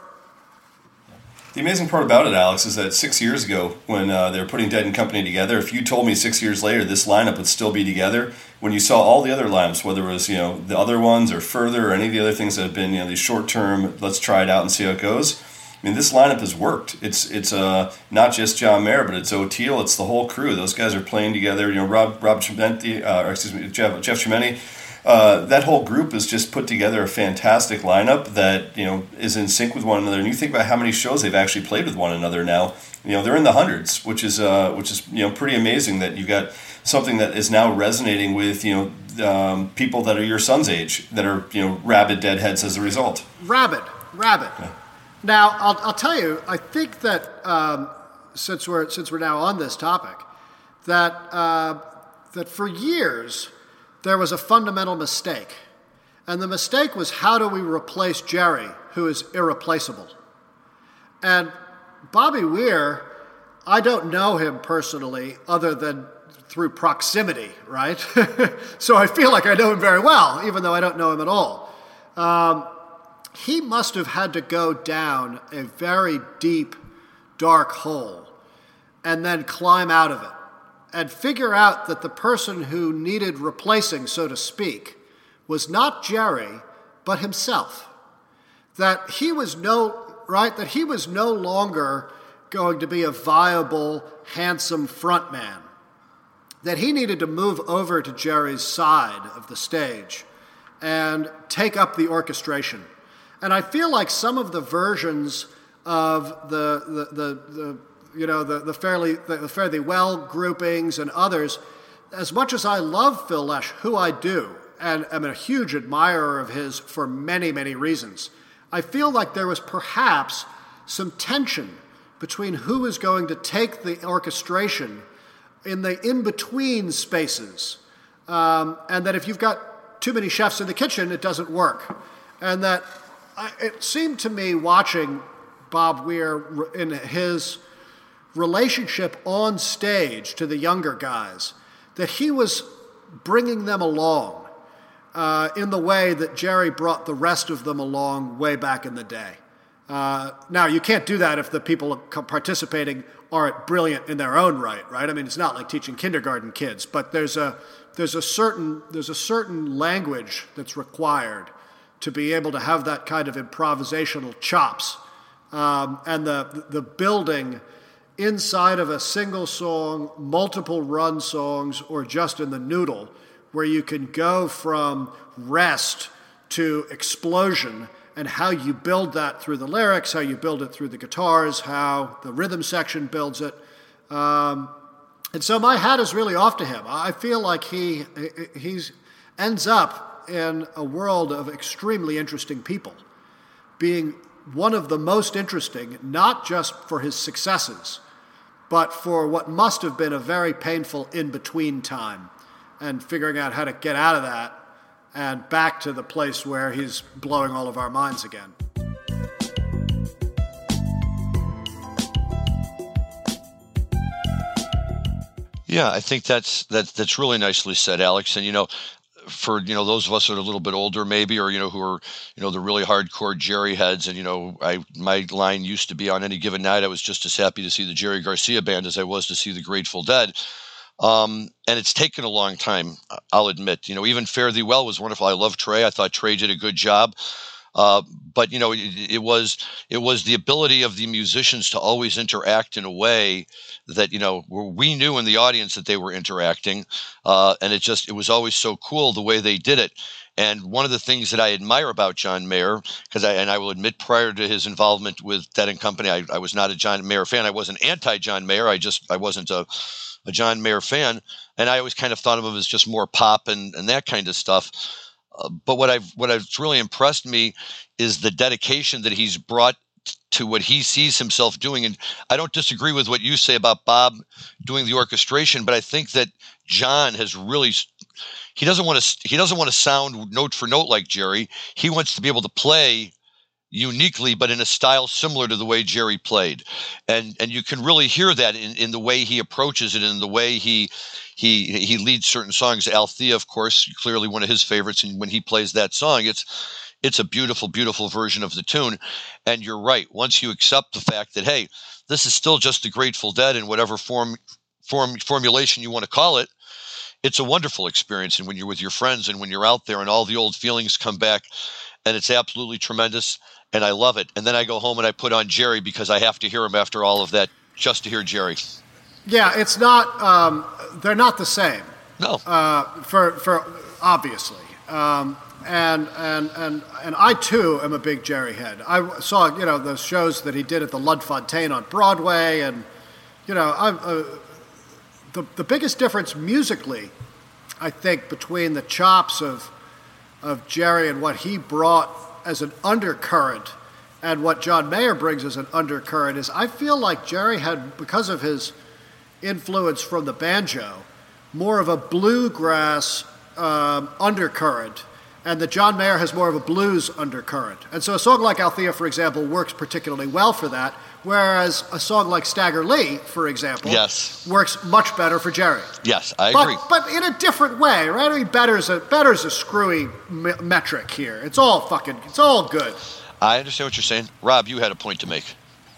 The amazing part about it, Alex, is that six years ago, when uh, they were putting Dead and Company together, if you told me six years later this lineup would still be together, when you saw all the other lineups, whether it was you know the other ones or further or any of the other things that have been you know these short term, let's try it out and see how it goes, I mean, this lineup has worked. It's it's uh, not just John Mayer, but it's Oteil. It's the whole crew. Those guys are playing together. You know, Rob Rob Chimenti, uh, or excuse me, Jeff Jeff Chimenti. Uh, that whole group has just put together a fantastic lineup that you know is in sync with one another. And you think about how many shows they've actually played with one another now. You know, they're in the hundreds, which is uh, which is you know pretty amazing that you've got something that is now resonating with you know um, people that are your son's age that are you know rabid deadheads as a result. Rabid, rabid. Yeah. Now I'll, I'll tell you, I think that um, since we're since we're now on this topic, that uh, that for years there was a fundamental mistake, and the mistake was how do we replace Jerry, who is irreplaceable, and Bobby Weir. I don't know him personally, other than through proximity, right? so I feel like I know him very well, even though I don't know him at all. Um, he must have had to go down a very deep, dark hole and then climb out of it and figure out that the person who needed replacing, so to speak, was not Jerry, but himself. That he was no, right, that he was no longer going to be a viable, handsome frontman that he needed to move over to Jerry's side of the stage and take up the orchestration. And I feel like some of the versions of the, the, the, the you know, the, the, fairly, the Fare Thee Well groupings and others, as much as I love Phil Lesh, who I do, and am a huge admirer of his for many, many reasons, I feel like there was perhaps some tension between who is going to take the orchestration in the in between spaces. Um, and that if you've got too many chefs in the kitchen, it doesn't work. And that I, it seemed to me watching Bob Weir in his relationship on stage to the younger guys that he was bringing them along uh, in the way that Jerry brought the rest of them along way back in the day. Uh, now, you can't do that if the people participating aren't brilliant in their own right, right? I mean, it's not like teaching kindergarten kids, but there's a there's a certain there's a certain language that's required to be able to have that kind of improvisational chops, um, and the the building inside of a single song, multiple run songs, or just in the noodle, where you can go from rest to explosion and how you build that through the lyrics, how you build it through the guitars, how the rhythm section builds it. Um, and so my hat is really off to him. I feel like he he's ends up in a world of extremely interesting people, being one of the most interesting, not just for his successes, but for what must have been a very painful in between time, and figuring out how to get out of that and back to the place where he's blowing all of our minds again. Yeah, I think that's that's that's really nicely said, Alex. And you know, for you know those of us that are a little bit older, maybe, or you know who are you know the really hardcore Jerry heads, and you know, I my line used to be on any given night, I was just as happy to see the Jerry Garcia band as I was to see the Grateful Dead. Um, and it's taken a long time, I'll admit. You know, even Fare Thee Well was wonderful. I love Trey. I thought Trey did a good job. Uh, but you know, it, it, was it was the ability of the musicians to always interact in a way that you know we knew in the audience that they were interacting, uh, and it just it was always so cool the way they did it. And one of the things that I admire about John Mayer, because I and I will admit, prior to his involvement with Dead and Company, I, I was not a John Mayer fan. I wasn't anti John Mayer. I just I wasn't a a John Mayer fan, and I always kind of thought of him as just more pop and, and that kind of stuff. Uh, but what I've what has really impressed me is the dedication that he's brought to what he sees himself doing. And I don't disagree with what you say about Bob doing the orchestration, but I think that John has really he doesn't want to he doesn't want to sound note for note like Jerry. He wants to be able to play uniquely, but in a style similar to the way Jerry played. And and you can really hear that in, in the way he approaches it, in the way he he he leads certain songs. Althea, of course, clearly one of his favorites, and when he plays that song, it's it's a beautiful, beautiful version of the tune. And you're right. Once you accept the fact that hey, this is still just the Grateful Dead in whatever form form formulation you want to call it. It's a wonderful experience, and when you're with your friends, and when you're out there, and all the old feelings come back, and it's absolutely tremendous and I love it. And then I go home and I put on Jerry because I have to hear him after all of that, just to hear Jerry. Yeah, it's not. Um, they're not the same. No. Uh, for for obviously. Um, and and and and I too am a big Jerry head. I saw you know the shows that he did at the Lunt-Fontanne on Broadway, and you know I, uh, the the biggest difference musically, I think, between the chops of of Jerry and what he brought as an undercurrent, and what John Mayer brings as an undercurrent is I feel like Jerry had because of his influence from the banjo, more of a bluegrass um, undercurrent and that John Mayer has more of a blues undercurrent. And so a song like Althea, for example, works particularly well for that, whereas a song like Stagger Lee, for example, yes. works much better for Jerry. Yes, I but, agree. But in a different way, right? I mean, better's a, better's a screwy me- metric here. It's all fucking, it's all good. I understand what you're saying. Rob, you had a point to make.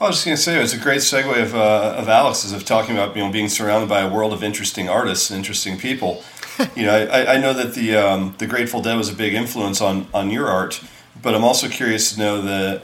I was just going to say it was a great segue of, uh, of Alex's of talking about you know being surrounded by a world of interesting artists and interesting people. you know, I, I know that the um, the Grateful Dead was a big influence on on your art, but I'm also curious to know that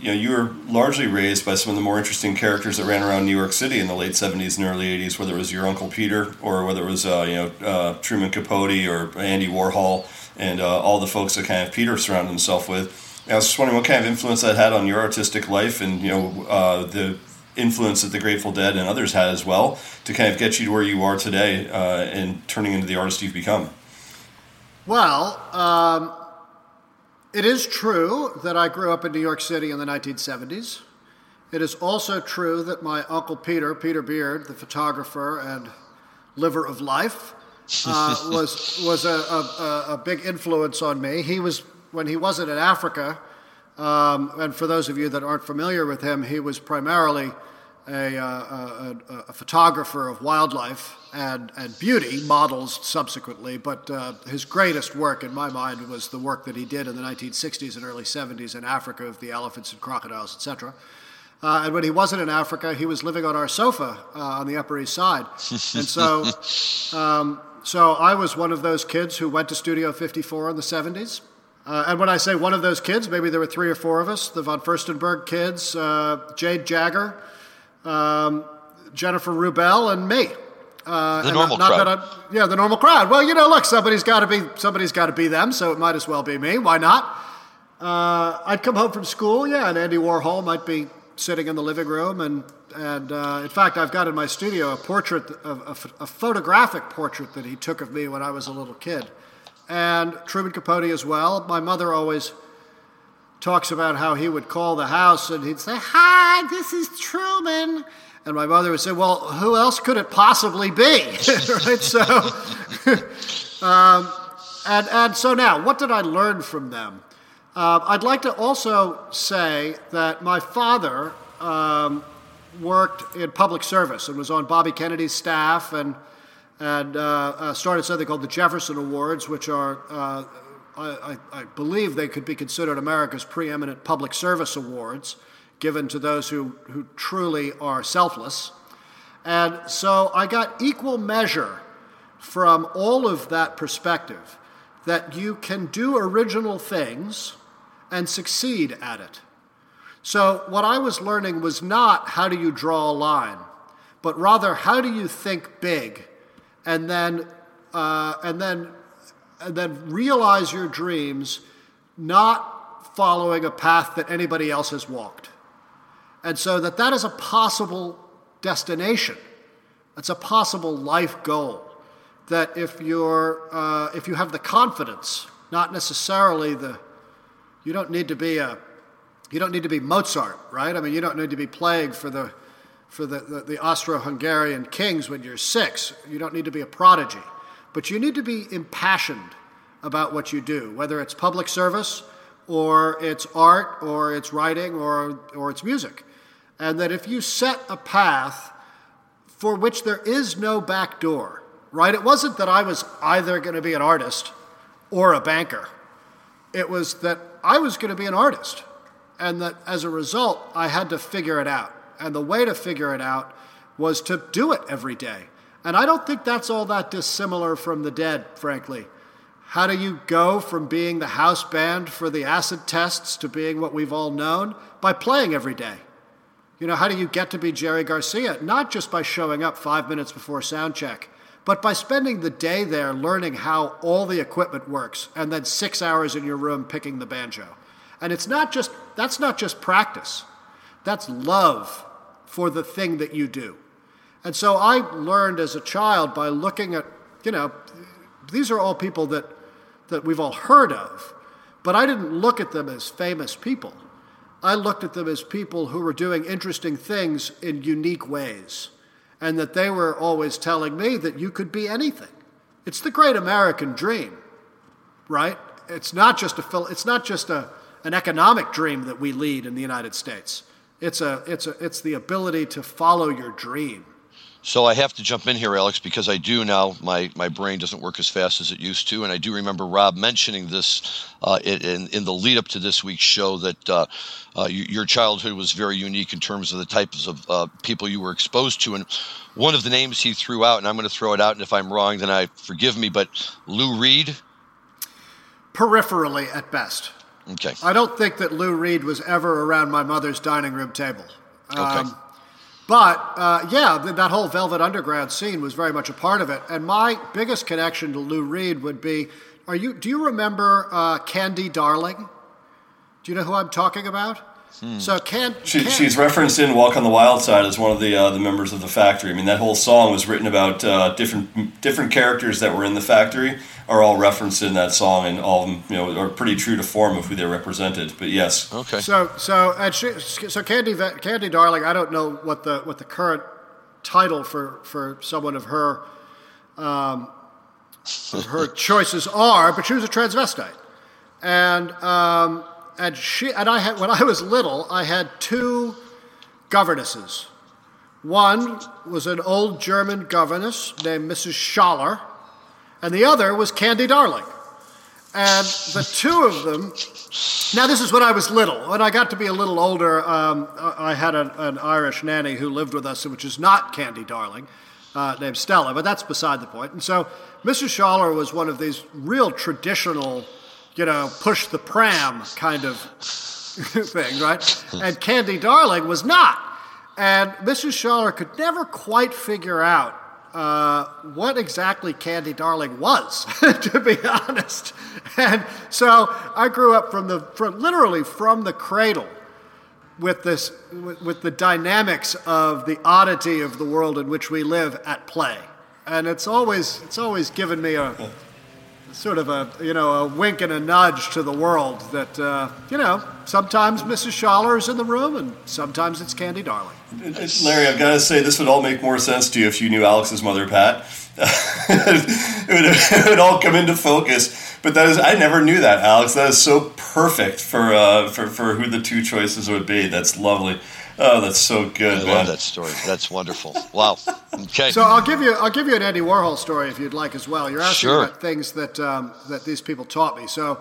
you know you were largely raised by some of the more interesting characters that ran around New York City in the late '70s and early '80s, whether it was your Uncle Peter or whether it was uh, you know uh, Truman Capote or Andy Warhol and uh, all the folks that kind of Peter surrounded himself with. I was just wondering what kind of influence that had on your artistic life, and you know uh, the influence that the Grateful Dead and others had as well to kind of get you to where you are today uh, and turning into the artist you've become. Well, um, it is true that I grew up in New York City in the 1970s. It is also true that my uncle Peter, Peter Beard, the photographer and liver of life, uh, was was a, a, a, big influence on me. He was when he wasn't in Africa, um, and for those of you that aren't familiar with him, he was primarily a, uh, a, a, photographer of wildlife and, and beauty, models subsequently, but uh, his greatest work, in my mind, was the work that he did in the 1960s and early 70s in Africa of the elephants and crocodiles, etc. Uh, and when he wasn't in Africa, he was living on our sofa uh, on the Upper East Side. and so, um, so I was one of those kids who went to Studio 54 in the 70s. Uh, and when I say one of those kids, maybe there were three or four of us the von Furstenberg kids, uh, Jade Jagger, um, Jennifer Rubel, and me. Uh, the normal not, not crowd. Yeah, the normal crowd. Well, you know, look, somebody's got to be somebody's got to be them, so it might as well be me. Why not? Uh, I'd come home from school, yeah, and Andy Warhol might be sitting in the living room, and and uh, in fact, I've got in my studio a portrait, of, a, a photographic portrait that he took of me when I was a little kid, and Truman Capote as well. My mother always talks about how he would call the house and he'd say, Hi, this is Truman. And my mother would say, Well, who else could it possibly be? right? So, um, and, and so now, what did I learn from them? Uh, I'd like to also say that my father um, worked in public service and was on Bobby Kennedy's staff and, and uh, uh, started something called the Jefferson Awards, which are uh, I, I, believe they could be considered America's preeminent public service awards, given to those who, who truly are selfless. And so I got equal measure from all of that perspective that you can do original things and succeed at it. So, what I was learning was not how do you draw a line, but rather how do you think big and then, uh, and then and then realize your dreams not following a path that anybody else has walked. And so that that is a possible destination. It's a possible life goal. That if you're, uh, if you have the confidence, not necessarily the, you don't need to be a, you don't need to be Mozart, right? I mean, you don't need to be playing for the, for the, the, the Austro-Hungarian kings when you're six. You don't need to be a prodigy. But you need to be impassioned about what you do, whether it's public service or it's art or it's writing or, or it's music. And that if you set a path for which there is no back door, right? It wasn't that I was either going to be an artist or a banker. It was that I was going to be an artist. And that as a result, I had to figure it out. And the way to figure it out was to do it every day. And I don't think that's all that dissimilar from the dead, frankly. How do you go from being the house band for the acid tests to being what we've all known? By playing every day. You know, how do you get to be Jerry Garcia? Not just by showing up five minutes before sound check, but by spending the day there learning how all the equipment works and then six hours in your room picking the banjo. And it's not just, that's not just practice, that's love for the thing that you do. And so I learned as a child by looking at, you know, these are all people that that we've all heard of, but I didn't look at them as famous people. I looked at them as people who were doing interesting things in unique ways, and that they were always telling me that you could be anything. It's the great American dream, right? It's not just a it's not just a, an economic dream that we lead in the United States. It's a it's a it's the ability to follow your dream so I have to jump in here, Alex, because I do now. My my brain doesn't work as fast as it used to, and I do remember Rob mentioning this uh, in in the lead up to this week's show that uh, uh, your childhood was very unique in terms of the types of uh, people you were exposed to, and one of the names he threw out, and I'm going to throw it out, and if I'm wrong, then I forgive me, but Lou Reed. Peripherally, at best. Okay. I don't think that Lou Reed was ever around my mother's dining room table. Um, okay. But uh, yeah, that whole Velvet Underground scene was very much a part of it. And my biggest connection to Lou Reed would be: Are you? Do you remember uh, Candy Darling? Do you know who I'm talking about? Hmm. So can, she, can, she's referenced in "Walk on the Wild Side" as one of the uh, the members of the factory. I mean, that whole song was written about uh, different different characters that were in the factory are all referenced in that song, and all of them you know are pretty true to form of who they represented. But yes, okay. So so and she, so Candy Candy Darling. I don't know what the what the current title for for someone of her um, of her choices are, but she was a transvestite, and. Um, and she and I had when I was little, I had two governesses. One was an old German governess named Mrs. Schaller, and the other was Candy Darling. And the two of them. Now, this is when I was little. When I got to be a little older, um, I had an, an, Irish nanny who lived with us, which is not Candy Darling, uh, named Stella, but that's beside the point. And so, Mrs. Schaller was one of these real traditional you know, push the pram kind of thing, right? And Candy Darling was not. And Mrs. Schaller could never quite figure out uh, what exactly Candy Darling was, to be honest. And so I grew up from the, from, literally from the cradle with this, with, with the dynamics of the oddity of the world in which we live at play. And it's always, it's always given me a, sort of a you know a wink and a nudge to the world that uh, you know sometimes Mrs. Schaller is in the room and sometimes it's Candy Darling. Larry, I've got to say this would all make more sense to you if you knew Alex's mother, Pat. it, would, it, would, all come into focus. But that is I never knew that, Alex. That is so perfect for uh, for for who the two choices would be. That's lovely. Oh, that's so good. I man. love that story. That's wonderful. Wow. Okay. So I'll give you I'll give you an Andy Warhol story if you'd like as well. You're asking sure. about things that um, that these people taught me. So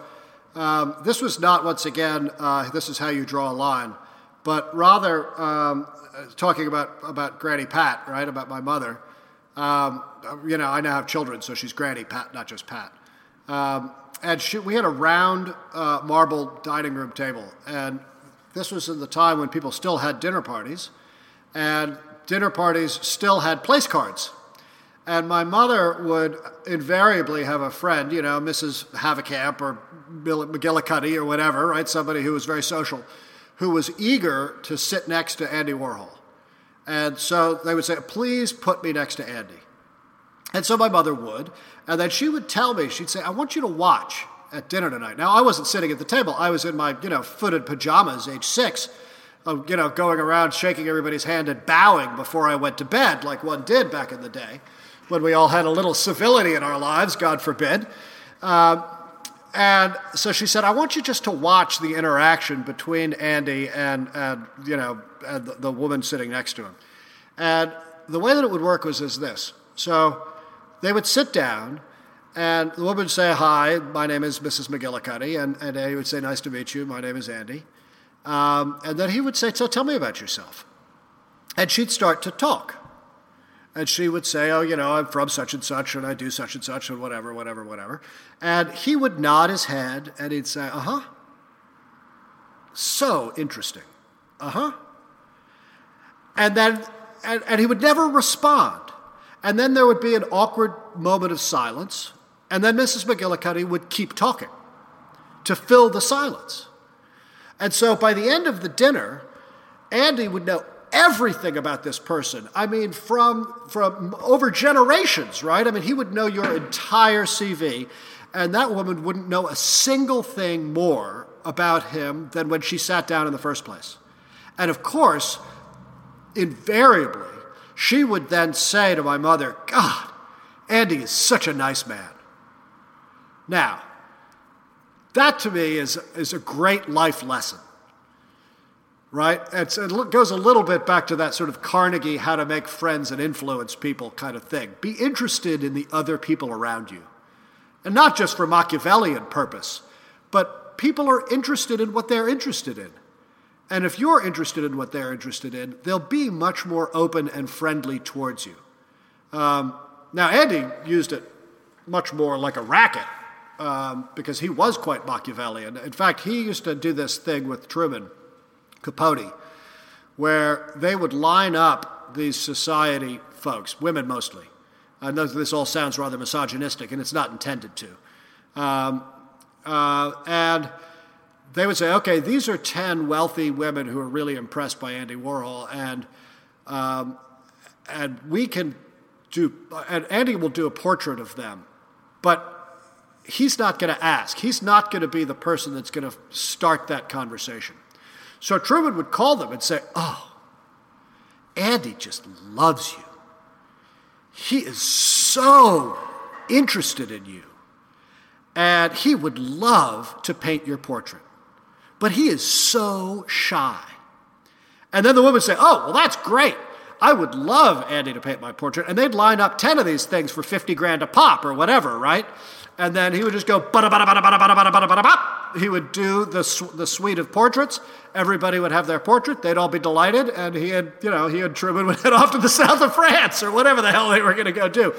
um, this was not once again uh, this is how you draw a line, but rather um, talking about about Granny Pat, right? About my mother. Um, you know, I now have children, so she's Granny Pat, not just Pat. Um, and she, we had a round uh, marble dining room table, and this was in the time when people still had dinner parties, and dinner parties still had place cards. And my mother would invariably have a friend, you know, Mrs. Haverkamp or Bill McGillicuddy or whatever, right? Somebody who was very social, who was eager to sit next to Andy Warhol. And so they would say, please put me next to Andy. And so my mother would. And then she would tell me, she'd say, I want you to watch at dinner tonight. Now, I wasn't sitting at the table. I was in my, you know, footed pajamas, age six, you know, going around shaking everybody's hand and bowing before I went to bed, like one did back in the day, when we all had a little civility in our lives, God forbid. Uh, and so she said, I want you just to watch the interaction between Andy and, and you know, and the, the woman sitting next to him. And the way that it would work was as this. So they would sit down, and the woman would say, Hi, my name is Mrs. McGillicuddy. And, and he would say, Nice to meet you. My name is Andy. Um, and then he would say, So tell me about yourself. And she'd start to talk. And she would say, Oh, you know, I'm from such and such, and I do such and such, and whatever, whatever, whatever. And he would nod his head and he'd say, Uh huh. So interesting. Uh huh. And then, and, and he would never respond. And then there would be an awkward moment of silence. And then Mrs. McGillicuddy would keep talking to fill the silence. And so by the end of the dinner, Andy would know everything about this person. I mean, from, from over generations, right? I mean, he would know your entire CV, and that woman wouldn't know a single thing more about him than when she sat down in the first place. And of course, invariably, she would then say to my mother, God, Andy is such a nice man. Now, that to me is, is a great life lesson, right? It's, it goes a little bit back to that sort of Carnegie, how to make friends and influence people kind of thing. Be interested in the other people around you. And not just for Machiavellian purpose, but people are interested in what they're interested in. And if you're interested in what they're interested in, they'll be much more open and friendly towards you. Um, now, Andy used it much more like a racket um, because he was quite Machiavellian. In fact, he used to do this thing with Truman Capote, where they would line up these society folks, women mostly. I know this all sounds rather misogynistic, and it's not intended to. Um, uh, and they would say, okay, these are 10 wealthy women who are really impressed by Andy Warhol, and, um, and we can do, and Andy will do a portrait of them, but he's not going to ask. He's not going to be the person that's going to start that conversation. So Truman would call them and say, oh, Andy just loves you. He is so interested in you. And he would love to paint your portrait but he is so shy. And then the would say, Oh, well, that's great. I would love Andy to paint my portrait. And they'd line up 10 of these things for 50 grand a pop or whatever, right? And then he would just go, bada, bada, bada, bada, bada, bada, bada, bada, He would do the, the suite of portraits. Everybody would have their portrait. They'd all be delighted. And he had, you know, he and Truman would head off to the south of France or whatever the hell they were going to go do.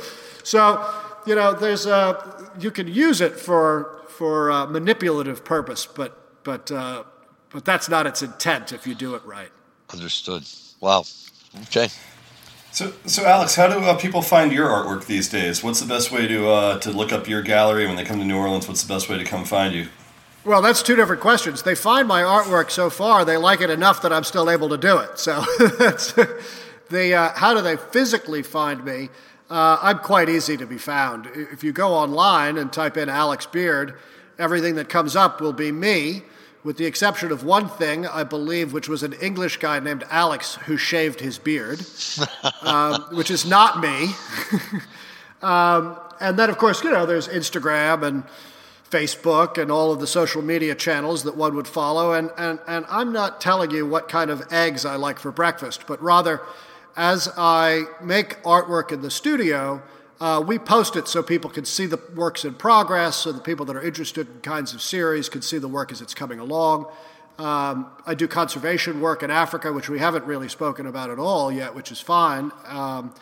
So, you know, there's a, you can use it for, for a manipulative purpose, but but uh, but that's not its intent if you do it right. Understood. Wow. Okay. So, so Alex, how do uh, people find your artwork these days? What's the best way to uh, to look up your gallery when they come to New Orleans? What's the best way to come find you? Well, that's two different questions. They find my artwork so far; they like it enough that I'm still able to do it. So, that's the uh, how do they physically find me? Uh, I'm quite easy to be found. If you go online and type in Alex Beard, everything that comes up will be me with the exception of one thing, I believe, which was an English guy named Alex who shaved his beard, um, which is not me. um, and then, of course, you know, there's Instagram and Facebook and all of the social media channels that one would follow. And, and, and I'm not telling you what kind of eggs I like for breakfast, but rather, as I make artwork in the studio, uh, we post it so people can see the works in progress, so the people that are interested in kinds of series can see the work as it's coming along. Um, I do conservation work in Africa, which we haven't really spoken about at all yet, which is fine. Um,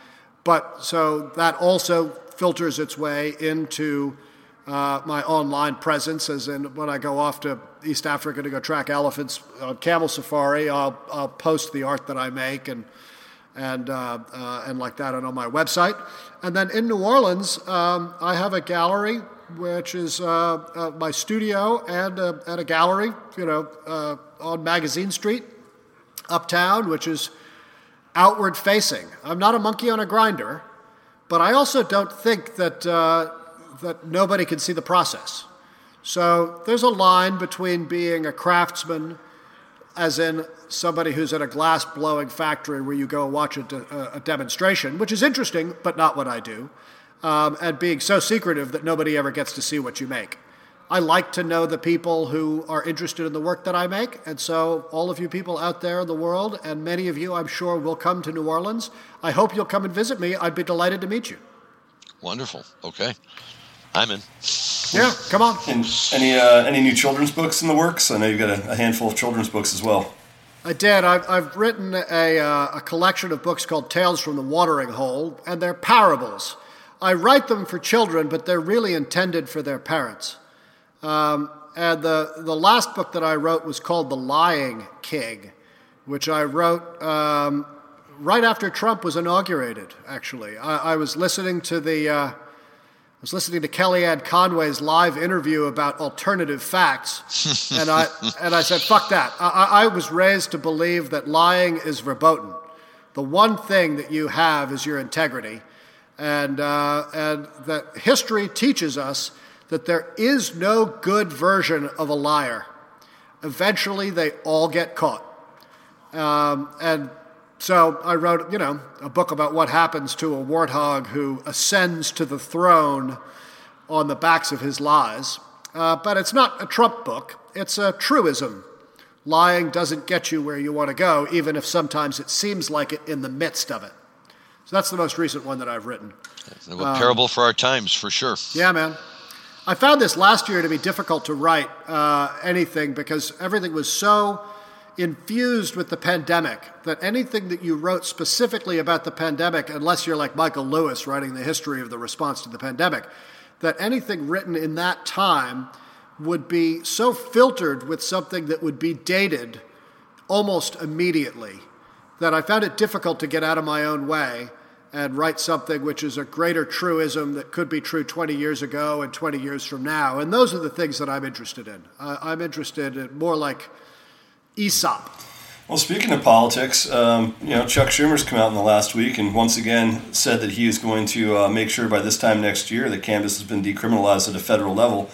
but so that also filters its way into uh, my online presence, as in when I go off to East Africa to go track elephants on camel safari, I'll, I'll post the art that I make and and, uh, uh, and like that and on my website. And then in New Orleans, um, I have a gallery, which is uh, uh my studio and, and a gallery, you know, uh, on Magazine Street, uptown, which is outward facing. I'm not a monkey on a grinder, but I also don't think that, uh, that nobody can see the process. So there's a line between being a craftsman, as in somebody who's at a glass blowing factory where you go watch a, de- a demonstration, which is interesting, but not what I do, um, and being so secretive that nobody ever gets to see what you make. I like to know the people who are interested in the work that I make, and so all of you people out there in the world, and many of you, I'm sure, will come to New Orleans. I hope you'll come and visit me. I'd be delighted to meet you. Wonderful. Okay. I'm in. Yeah, come on. And any uh, any new children's books in the works? I know you've got a, a handful of children's books as well. I did. I've, I've written a, uh, a collection of books called Tales from the Watering Hole, and they're parables. I write them for children, but they're really intended for their parents. Um, and the, the last book that I wrote was called The Lying King, which I wrote um, right after Trump was inaugurated, actually. I, I was listening to the. Uh, I was listening to Kellyanne Conway's live interview about alternative facts, and I and I said, "Fuck that." I, I was raised to believe that lying is verboten. The one thing that you have is your integrity, and uh, and that history teaches us that there is no good version of a liar. Eventually, they all get caught, um, and so I wrote, you know, a book about what happens to a warthog who ascends to the throne on the backs of his lies. Uh, but it's not a Trump book, it's a truism. Lying doesn't get you where you want to go, even if sometimes it seems like it in the midst of it. So that's the most recent one that I've written. A um, parable for our times, for sure. Yeah, man. I found this last year to be difficult to write uh, anything because everything was so infused with the pandemic that anything that you wrote specifically about the pandemic, unless you're like Michael Lewis writing the history of the response to the pandemic, that anything written in that time would be so filtered with something that would be dated almost immediately that I found it difficult to get out of my own way and write something which is a greater truism that could be true 20 years ago and 20 years from now. And those are the things that I'm interested in. I'm interested in more like Aesop. Well, speaking of politics, um, you know, Chuck Schumer's come out in the last week and once again said that he is going to uh, make sure by this time next year that cannabis has been decriminalized at a federal level.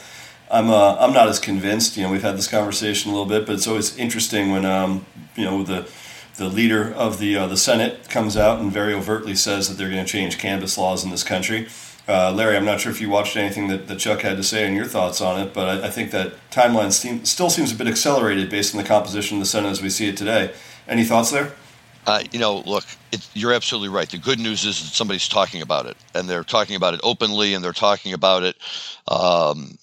I'm uh, I'm not as convinced. You know, we've had this conversation a little bit, but it's always interesting when um, you know the the leader of the uh, the Senate comes out and very overtly says that they're going to change cannabis laws in this country. Uh, Larry, I'm not sure if you watched anything that, that Chuck had to say and your thoughts on it, but I, I think that timeline seem, still seems a bit accelerated based on the composition of the Senate as we see it today. Any thoughts there? Uh, you know, look, it, you're absolutely right. The good news is that somebody's talking about it, and they're talking about it openly, and they're talking about it um,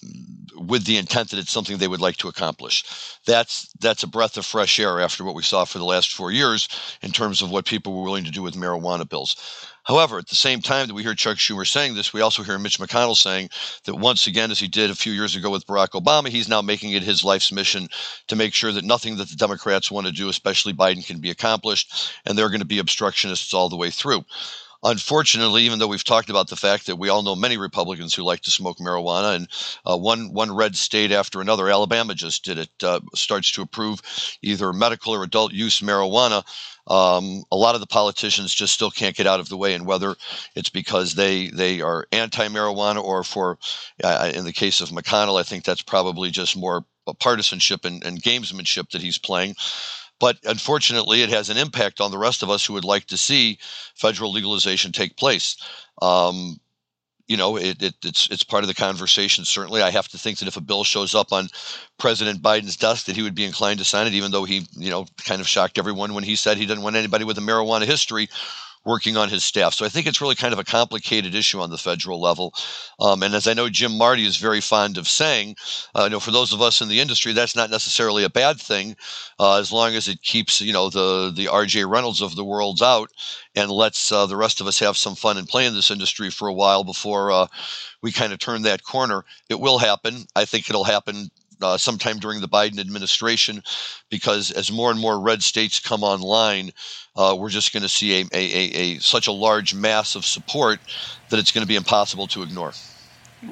with the intent that it's something they would like to accomplish. That's that's a breath of fresh air after what we saw for the last four years in terms of what people were willing to do with marijuana bills. However, at the same time that we hear Chuck Schumer saying this, we also hear Mitch McConnell saying that once again, as he did a few years ago with Barack Obama, he's now making it his life's mission to make sure that nothing that the Democrats want to do, especially Biden, can be accomplished, and they're going to be obstructionists all the way through. Unfortunately, even though we've talked about the fact that we all know many Republicans who like to smoke marijuana, and uh, one one red state after another, Alabama just did it, uh, starts to approve either medical or adult use marijuana. Um, a lot of the politicians just still can't get out of the way, and whether it's because they they are anti-marijuana or for, uh, in the case of McConnell, I think that's probably just more partisanship and, and gamesmanship that he's playing. But unfortunately, it has an impact on the rest of us who would like to see federal legalization take place. Um, you know, it, it, it's it's part of the conversation. Certainly, I have to think that if a bill shows up on President Biden's desk, that he would be inclined to sign it, even though he, you know, kind of shocked everyone when he said he didn't want anybody with a marijuana history working on his staff. So I think it's really kind of a complicated issue on the federal level. Um, and as I know Jim Marty is very fond of saying, uh, you know, for those of us in the industry, that's not necessarily a bad thing, uh, as long as it keeps, you know, the the R.J. Reynolds of the world's out and lets uh, the rest of us have some fun and play in this industry for a while before uh, we kind of turn that corner. It will happen. I think it'll happen uh, sometime during the Biden administration, because as more and more red states come online, uh, we're just going to see a, a, a, a, such a large mass of support that it's going to be impossible to ignore.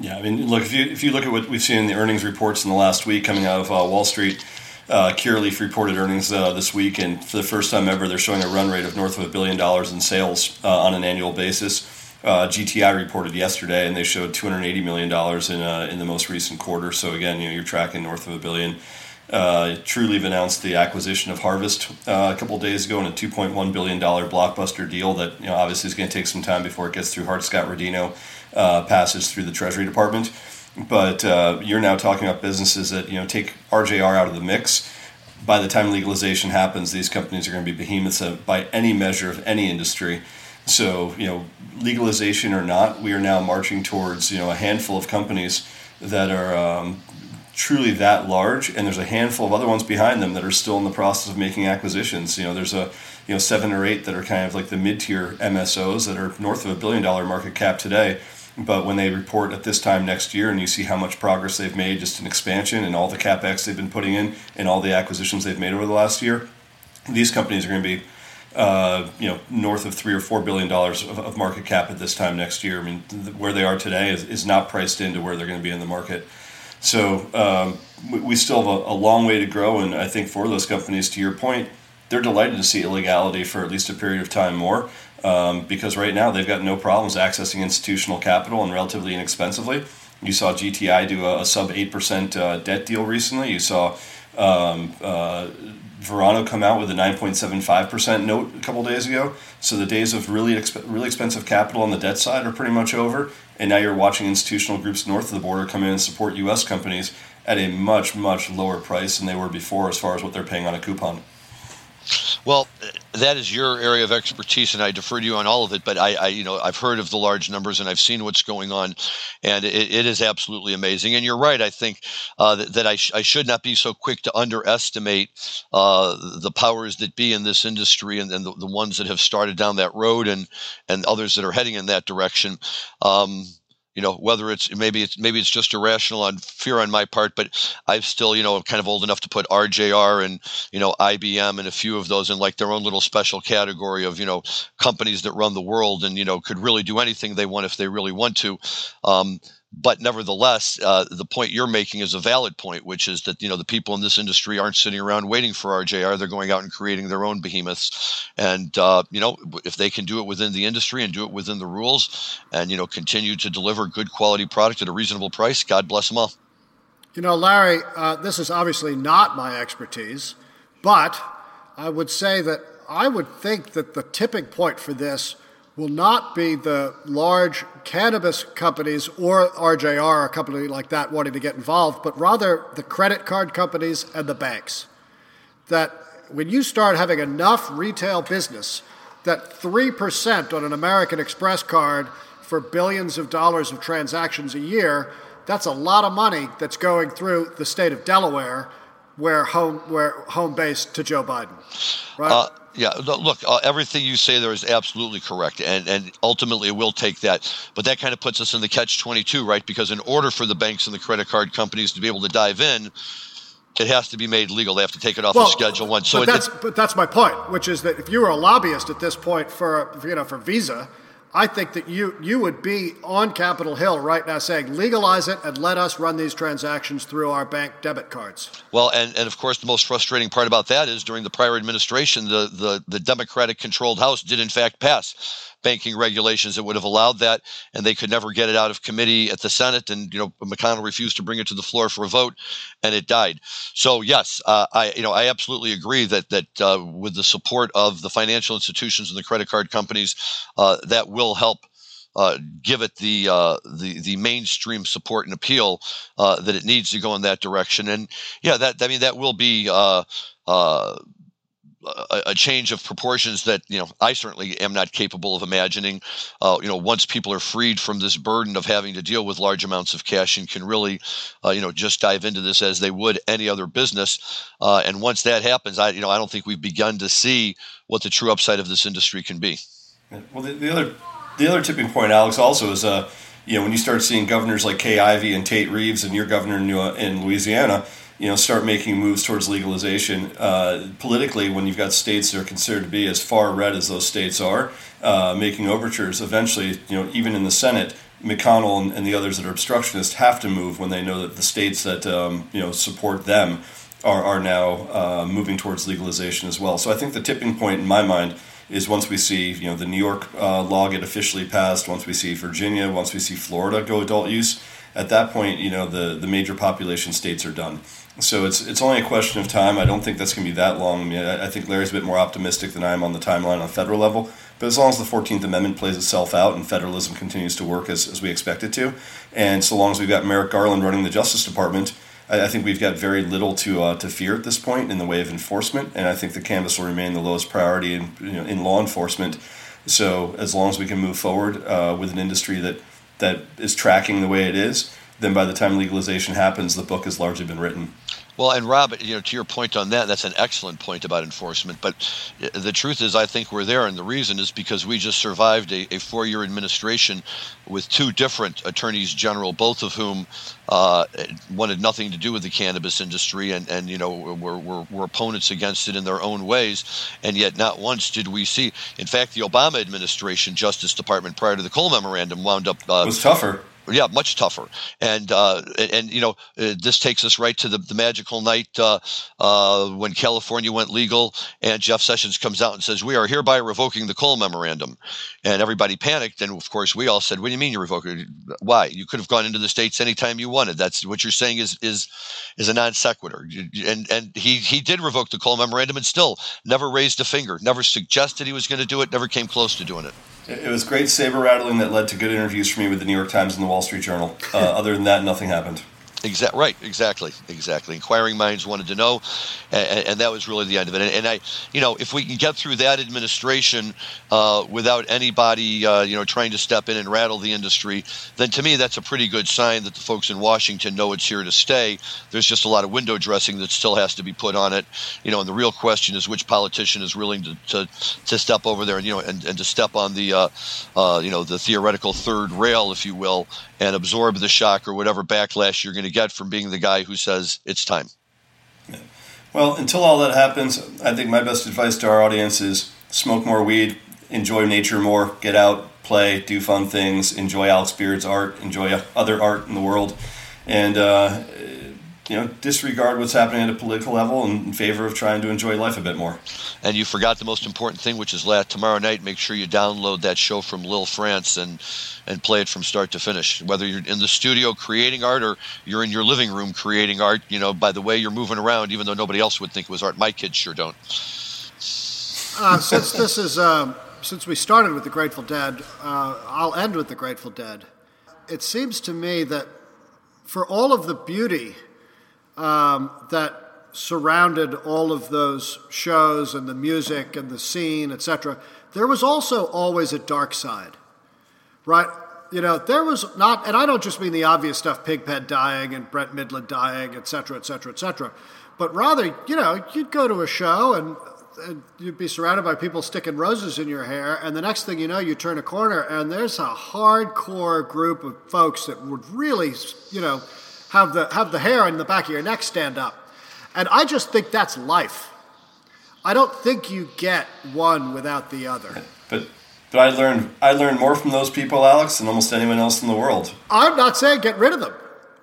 Yeah, I mean, look if you if you look at what we've seen in the earnings reports in the last week coming out of uh, Wall Street. Uh, Curaleaf reported earnings uh, this week, and for the first time ever, they're showing a run rate of north of a billion dollars in sales uh, on an annual basis. Uh, GTI reported yesterday, and they showed 280 million dollars in uh, in the most recent quarter. So again, you know, you're tracking north of a billion. Uh, Trulieve announced the acquisition of Harvest uh, a couple days ago in a 2.1 billion dollar blockbuster deal that you know obviously is going to take some time before it gets through Hart-Scott-Rodino, uh, passes through the Treasury Department. But uh, you're now talking about businesses that you know take RJR out of the mix. By the time legalization happens, these companies are going to be behemoths by any measure of any industry. So, you know, legalization or not, we are now marching towards, you know, a handful of companies that are um, truly that large, and there's a handful of other ones behind them that are still in the process of making acquisitions. You know, there's a you know seven or eight that are kind of like the mid-tier MSOs that are north of a billion dollar market cap today. But when they report at this time next year, and you see how much progress they've made just in expansion and all the capex they've been putting in and all the acquisitions they've made over the last year, these companies are going to be uh, you know, north of three or four billion dollars of, of, market cap at this time next year. I mean, th- where they are today is, is not priced into where they're going to be in the market. So um, we, we, still have a, a, long way to grow, and I think for those companies, to your point, they're delighted to see illegality for at least a period of time more. Um, because right now they've got no problems accessing institutional capital and relatively inexpensively. You saw GTI do a, a sub 8% uh, debt deal recently. You saw um, uh, Verano come out with a 9.75% note a couple days ago. So the days of really exp- really expensive capital on the debt side are pretty much over. And now you're watching institutional groups north of the border come in and support U.S. companies at a much, much lower price than they were before as far as what they're paying on a coupon. Well, that is your area of expertise, and I defer to you on all of it. But I, I you know, I've heard of the large numbers, and I've seen what's going on, and it, it is absolutely amazing. And you're right. I think uh, that, that I, sh- I should not be so quick to underestimate uh, the powers that be in this industry, and, and the, the, ones that have started down that road, and and others that are heading in that direction. Um, you know whether it's maybe it's maybe it's just irrational on fear on my part but i'm still you know kind of old enough to put rjr and you know ibm and a few of those in like their own little special category of you know companies that run the world and you know could really do anything they want if they really want to. Um, but nevertheless, uh, the point you're making is a valid point, which is that you know the people in this industry aren't sitting around waiting for RJR; they're going out and creating their own behemoths. And uh, you know, if they can do it within the industry and do it within the rules, and you know, continue to deliver good quality product at a reasonable price, God bless them all. You know, Larry, uh, this is obviously not my expertise, but I would say that I would think that the tipping point for this will not be the large cannabis companies or RJR, a company like that, wanting to get involved, but rather the credit card companies and the banks. That when you start having enough retail business, that 3% on an American Express card for billions of dollars of transactions a year, that's a lot of money that's going through the state of Delaware, where home where home base to Joe Biden, right? Uh, yeah, look, uh, everything you say there is absolutely correct, and and ultimately it will take that. But that kind of puts us in the catch twenty two, right? Because in order for the banks and the credit card companies to be able to dive in, it has to be made legal. They have to take it off well, of Schedule One. So but, it, that's, but that's my point, which is that if you were a lobbyist at this point for you know for Visa, I think that you you would be on Capitol Hill right now saying legalize it and let us run these transactions through our bank debit cards. Well, and, and of course the most frustrating part about that is during the prior administration the the, the Democratic controlled House did in fact pass banking regulations that would have allowed that, and they could never get it out of committee at the Senate. And you know, McConnell refused to bring it to the floor for a vote, and it died. So yes, uh, I you know I absolutely agree that that uh, with the support of the financial institutions and the credit card companies, uh, that will help. Uh, give it the, uh, the the mainstream support and appeal uh, that it needs to go in that direction, and yeah, that I mean that will be uh, uh, a, a, change of proportions that you know I certainly am not capable of imagining. Uh, you know, once people are freed from this burden of having to deal with large amounts of cash and can really, uh, you know, just dive into this as they would any other business. Uh, and once that happens, I you know I don't think we've begun to see what the true upside of this industry can be. Well, the, the other the other tipping point, Alex, also is uh, you know when you start seeing governors like Kay Ivey and Tate Reeves, and your governor in, in Louisiana you know, start making moves towards legalization. Uh, politically, when you've got states that are considered to be as far red as those states are, uh, making overtures, eventually, you know, even in the Senate, McConnell and, and, the others that are obstructionists have to move when they know that the states that um, you know support them are, are now uh, moving towards legalization as well. So I think the tipping point in my mind is once we see you know the New York uh, law get officially passed, once we see Virginia, once we see Florida go adult use. At that point, you know the the major population states are done. So it's it's only a question of time. I don't think that's going to be that long. I, mean, I, think Larry's a bit more optimistic than I am on the timeline on federal level. But as long as the 14th Amendment plays itself out and federalism continues to work as, as we expect it to, and so long as we've got Merrick Garland running the Justice Department, I, I think we've got very little to uh, to fear at this point in the way of enforcement. And I think the cannabis will remain the lowest priority in, you know, in law enforcement. So as long as we can move forward uh, with an industry that that is tracking the way it is, then by the time legalization happens, the book has largely been written. Well, and Rob, you know, to your point on that, that's an excellent point about enforcement. But the truth is, I think we're there, and the reason is because we just survived a, a four-year administration with two different attorneys general, both of whom uh, wanted nothing to do with the cannabis industry, and, and you know, were, were, were opponents against it in their own ways. And yet, not once did we see. In fact, the Obama administration, Justice Department, prior to the Cole Memorandum, wound up uh, was tougher yeah, much tougher. And uh, and you know, uh, this takes us right to the, the magical night uh, uh, when California went legal, and Jeff Sessions comes out and says, "We are hereby revoking the Cole Memorandum," and everybody panicked. And of course, we all said, "What do you mean you're revoking? Why? You could have gone into the states anytime you wanted. That's what you're saying is is is a non sequitur." And and he he did revoke the Cole Memorandum, and still never raised a finger, never suggested he was going to do it, never came close to doing it. It was great saber rattling that led to good interviews for me with the New York Times and the Wall Street Journal. Uh, other than that, nothing happened. Exactly right. Exactly. Exactly. Inquiring minds wanted to know, and, and, that was really the end of it. And, and, I, you know, if we can get through that administration uh, without anybody, uh, you know, trying to step in and rattle the industry, then to me that's a pretty good sign that the folks in Washington know it's here to stay. There's just a lot of window dressing that still has to be put on it, you know. And the real question is which politician is willing to to, to step over there and you know and, and to step on the, uh, uh you know, the theoretical third rail, if you will, and absorb the shock or whatever backlash you're going to get from being the guy who says it's time. Well, until all that happens, I think my best advice to our audience is smoke more weed, enjoy nature more, get out, play, do fun things, enjoy Alex Beard's art, enjoy other art in the world, and uh, you know, disregard what's happening at a political level in favor of trying to enjoy life a bit more. And you forgot the most important thing, which is last tomorrow night. Make sure you download that show from Lil France and and play it from start to finish. Whether you're in the studio creating art or you're in your living room creating art, you know, by the way you're moving around, even though nobody else would think it was art. My kids sure don't. Uh, since this is um, since we started with the Grateful Dead, uh, I'll end with the Grateful Dead. It seems to me that for all of the beauty um, that surrounded all of those shows and the music and the scene, etc., there was also always a dark side, right? You know, there was not, and I don't just mean the obvious stuff, Pigpen dying and Brent Mydland dying, etc., etc., etc., but rather, you know, you'd go to a show and, and you'd be surrounded by people sticking roses in your hair, and the next thing you know, you turn a corner and there's a hardcore group of folks that would really, you know, have the, have the hair in the back of your neck stand up. And I just think that's life. I don't think you get one without the other. But but I learned I learned more from those people, Alex, than almost anyone else in the world. I'm not saying get rid of them,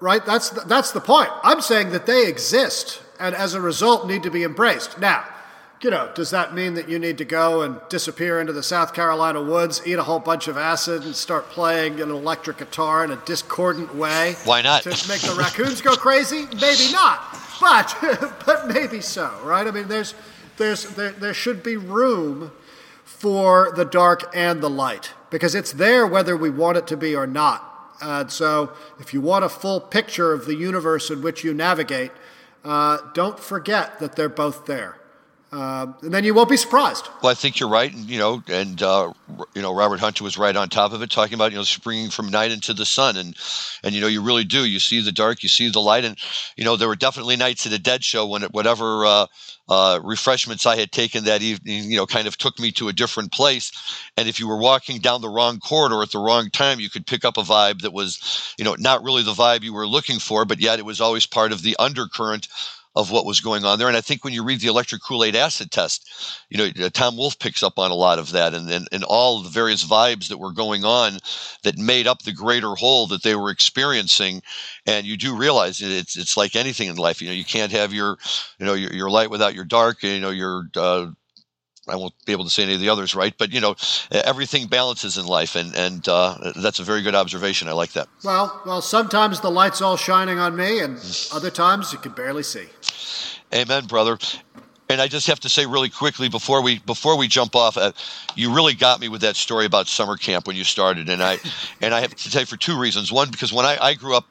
right? That's the, that's the point. I'm saying that they exist and as a result need to be embraced. Now, you know, does that mean that you need to go and disappear into the South Carolina woods, eat a whole bunch of acid, and start playing an electric guitar in a discordant way? Why not? To make the raccoons go crazy? Maybe not, but but maybe so, right? I mean, there's there's there, there should be room for the dark and the light because it's there whether we want it to be or not. And so, if you want a full picture of the universe in which you navigate, uh, don't forget that they're both there. Uh, and then you won't be surprised. Well, I think you're right, and you know, and uh, you know, Robert Hunter was right on top of it, talking about you know springing from night into the sun, and and you know, you really do. You see the dark, you see the light, and you know, there were definitely nights at a Dead show when it, whatever uh, uh, refreshments I had taken that evening, you know, kind of took me to a different place. And if you were walking down the wrong corridor at the wrong time, you could pick up a vibe that was, you know, not really the vibe you were looking for, but yet it was always part of the undercurrent of what was going on there. And I think when you read the electric Kool Aid acid test, you know, Tom Wolfe picks up on a lot of that and, and, and all the various vibes that were going on that made up the greater whole that they were experiencing. And you do realize it's, it's like anything in life. You know, you can't have your, you know, your, your light without your dark, and you know, your, uh, I won't be able to say any of the others, right? But you know, everything balances in life, and and uh, that's a very good observation. I like that. Well, well, sometimes the light's all shining on me, and other times you can barely see. Amen, brother. And I just have to say really quickly before we before we jump off, uh, you really got me with that story about summer camp when you started, and I and I have to say for two reasons. One, because when I, I grew up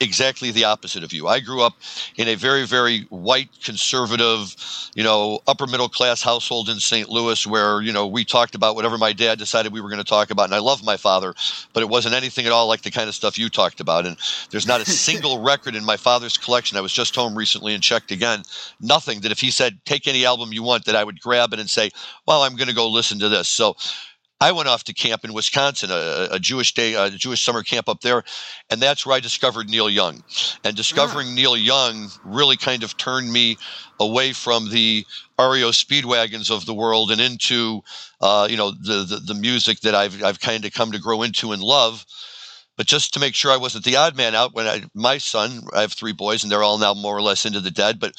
exactly the opposite of you. I grew up in a very, very white, conservative, you know, upper middle class household in St. Louis where, you know, we talked about whatever my dad decided we were going to talk about. And I love my father, but it wasn't anything at all like the kind of stuff you talked about. And there's not a single record in my father's collection. I was just home recently and checked again. Nothing that if he said, take any album you want, that I would grab it and say, well, I'm going to go listen to this. So, I went off to camp in Wisconsin, a, a, Jewish day, a Jewish summer camp up there, and that's where I discovered Neil Young. And discovering yeah. Neil Young really kind of turned me away from the REO Speedwagons of the world and into, uh, you know, the, the, the music that I've I've kind of come to grow into and love. But just to make sure I wasn't the odd man out, when I my son, I have three boys, and they're all now more or less into the dead, but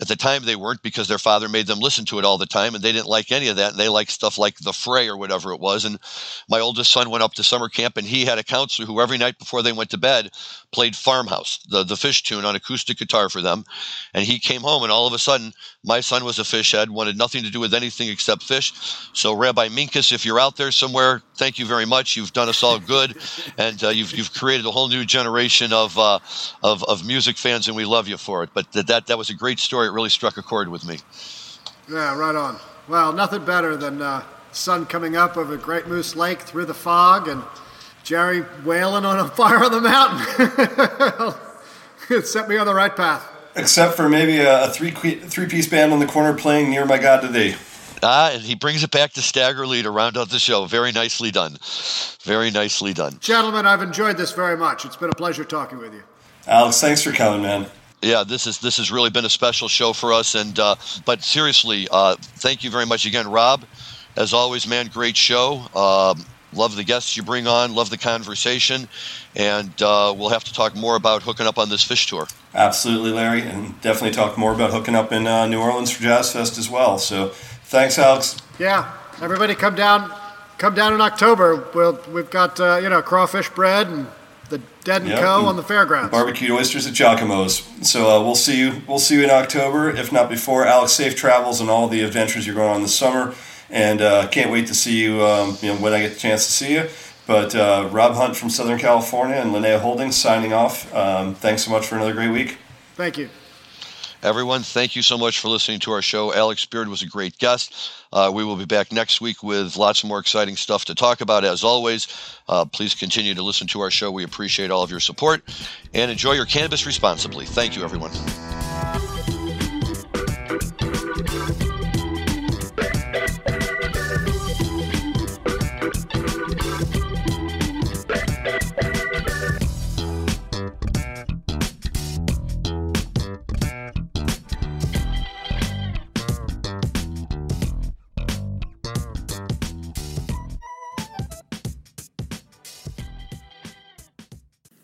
at the time, they weren't because their father made them listen to it all the time, and they didn't like any of that. And they liked stuff like The Fray or whatever it was. And my oldest son went up to summer camp, and he had a counselor who every night before they went to bed played Farmhouse, the, the Phish tune on acoustic guitar for them. And he came home, and all of a sudden, my son was a Phish head, wanted nothing to do with anything except Phish. So, Rabbi Minkus, if you're out there somewhere, thank you very much. You've done us all good, and uh, you've, you've created a whole new generation of, uh, of, of music fans, and we love you for it. But that, that, that was a great story it really struck a chord with me. Yeah, right on. Well, nothing better than uh, sun coming up over Great Moose Lake through the fog and Jerry wailing on a fire on the mountain. it set me on the right path. Except for maybe a, three three piece band on the corner playing "Near My God to Thee." Ah, and he brings it back to Stagger Lee to round out the show. Very nicely done. Very nicely done. Gentlemen, I've enjoyed this very much. It's been a pleasure talking with you. Alex, thanks for coming, man yeah, this is this has really been a special show for us. And uh, but seriously, uh, thank you very much again, Rob. As always, man, great show. Um, love the guests you bring on. Love the conversation, and uh, we'll have to talk more about hooking up on this Phish tour. Absolutely, Larry, and definitely talk more about hooking up in uh, New Orleans for Jazz Fest as well. So, thanks, Alex. Yeah, everybody, come down. Come down in October. We'll, we've got uh, you know crawfish bread and the Dead and yep, Co. on the fairgrounds. Barbecued oysters at Giacomo's. So uh, we'll see you. We'll see you in October, if not before. Alex, safe travels and all the adventures you're going on this summer, and uh, can't wait to see you. Um, you know when I get the chance to see you. But uh, Rob Hunt from Southern California and Linnea Holdings signing off. Um, thanks so much for another great week. Thank you. Everyone, thank you so much for listening to our show. Alex Beard was a great guest. Uh, we will be back next week with lots more exciting stuff to talk about. As always, uh, please continue to listen to our show. We appreciate all of your support and enjoy your cannabis responsibly. Thank you, everyone.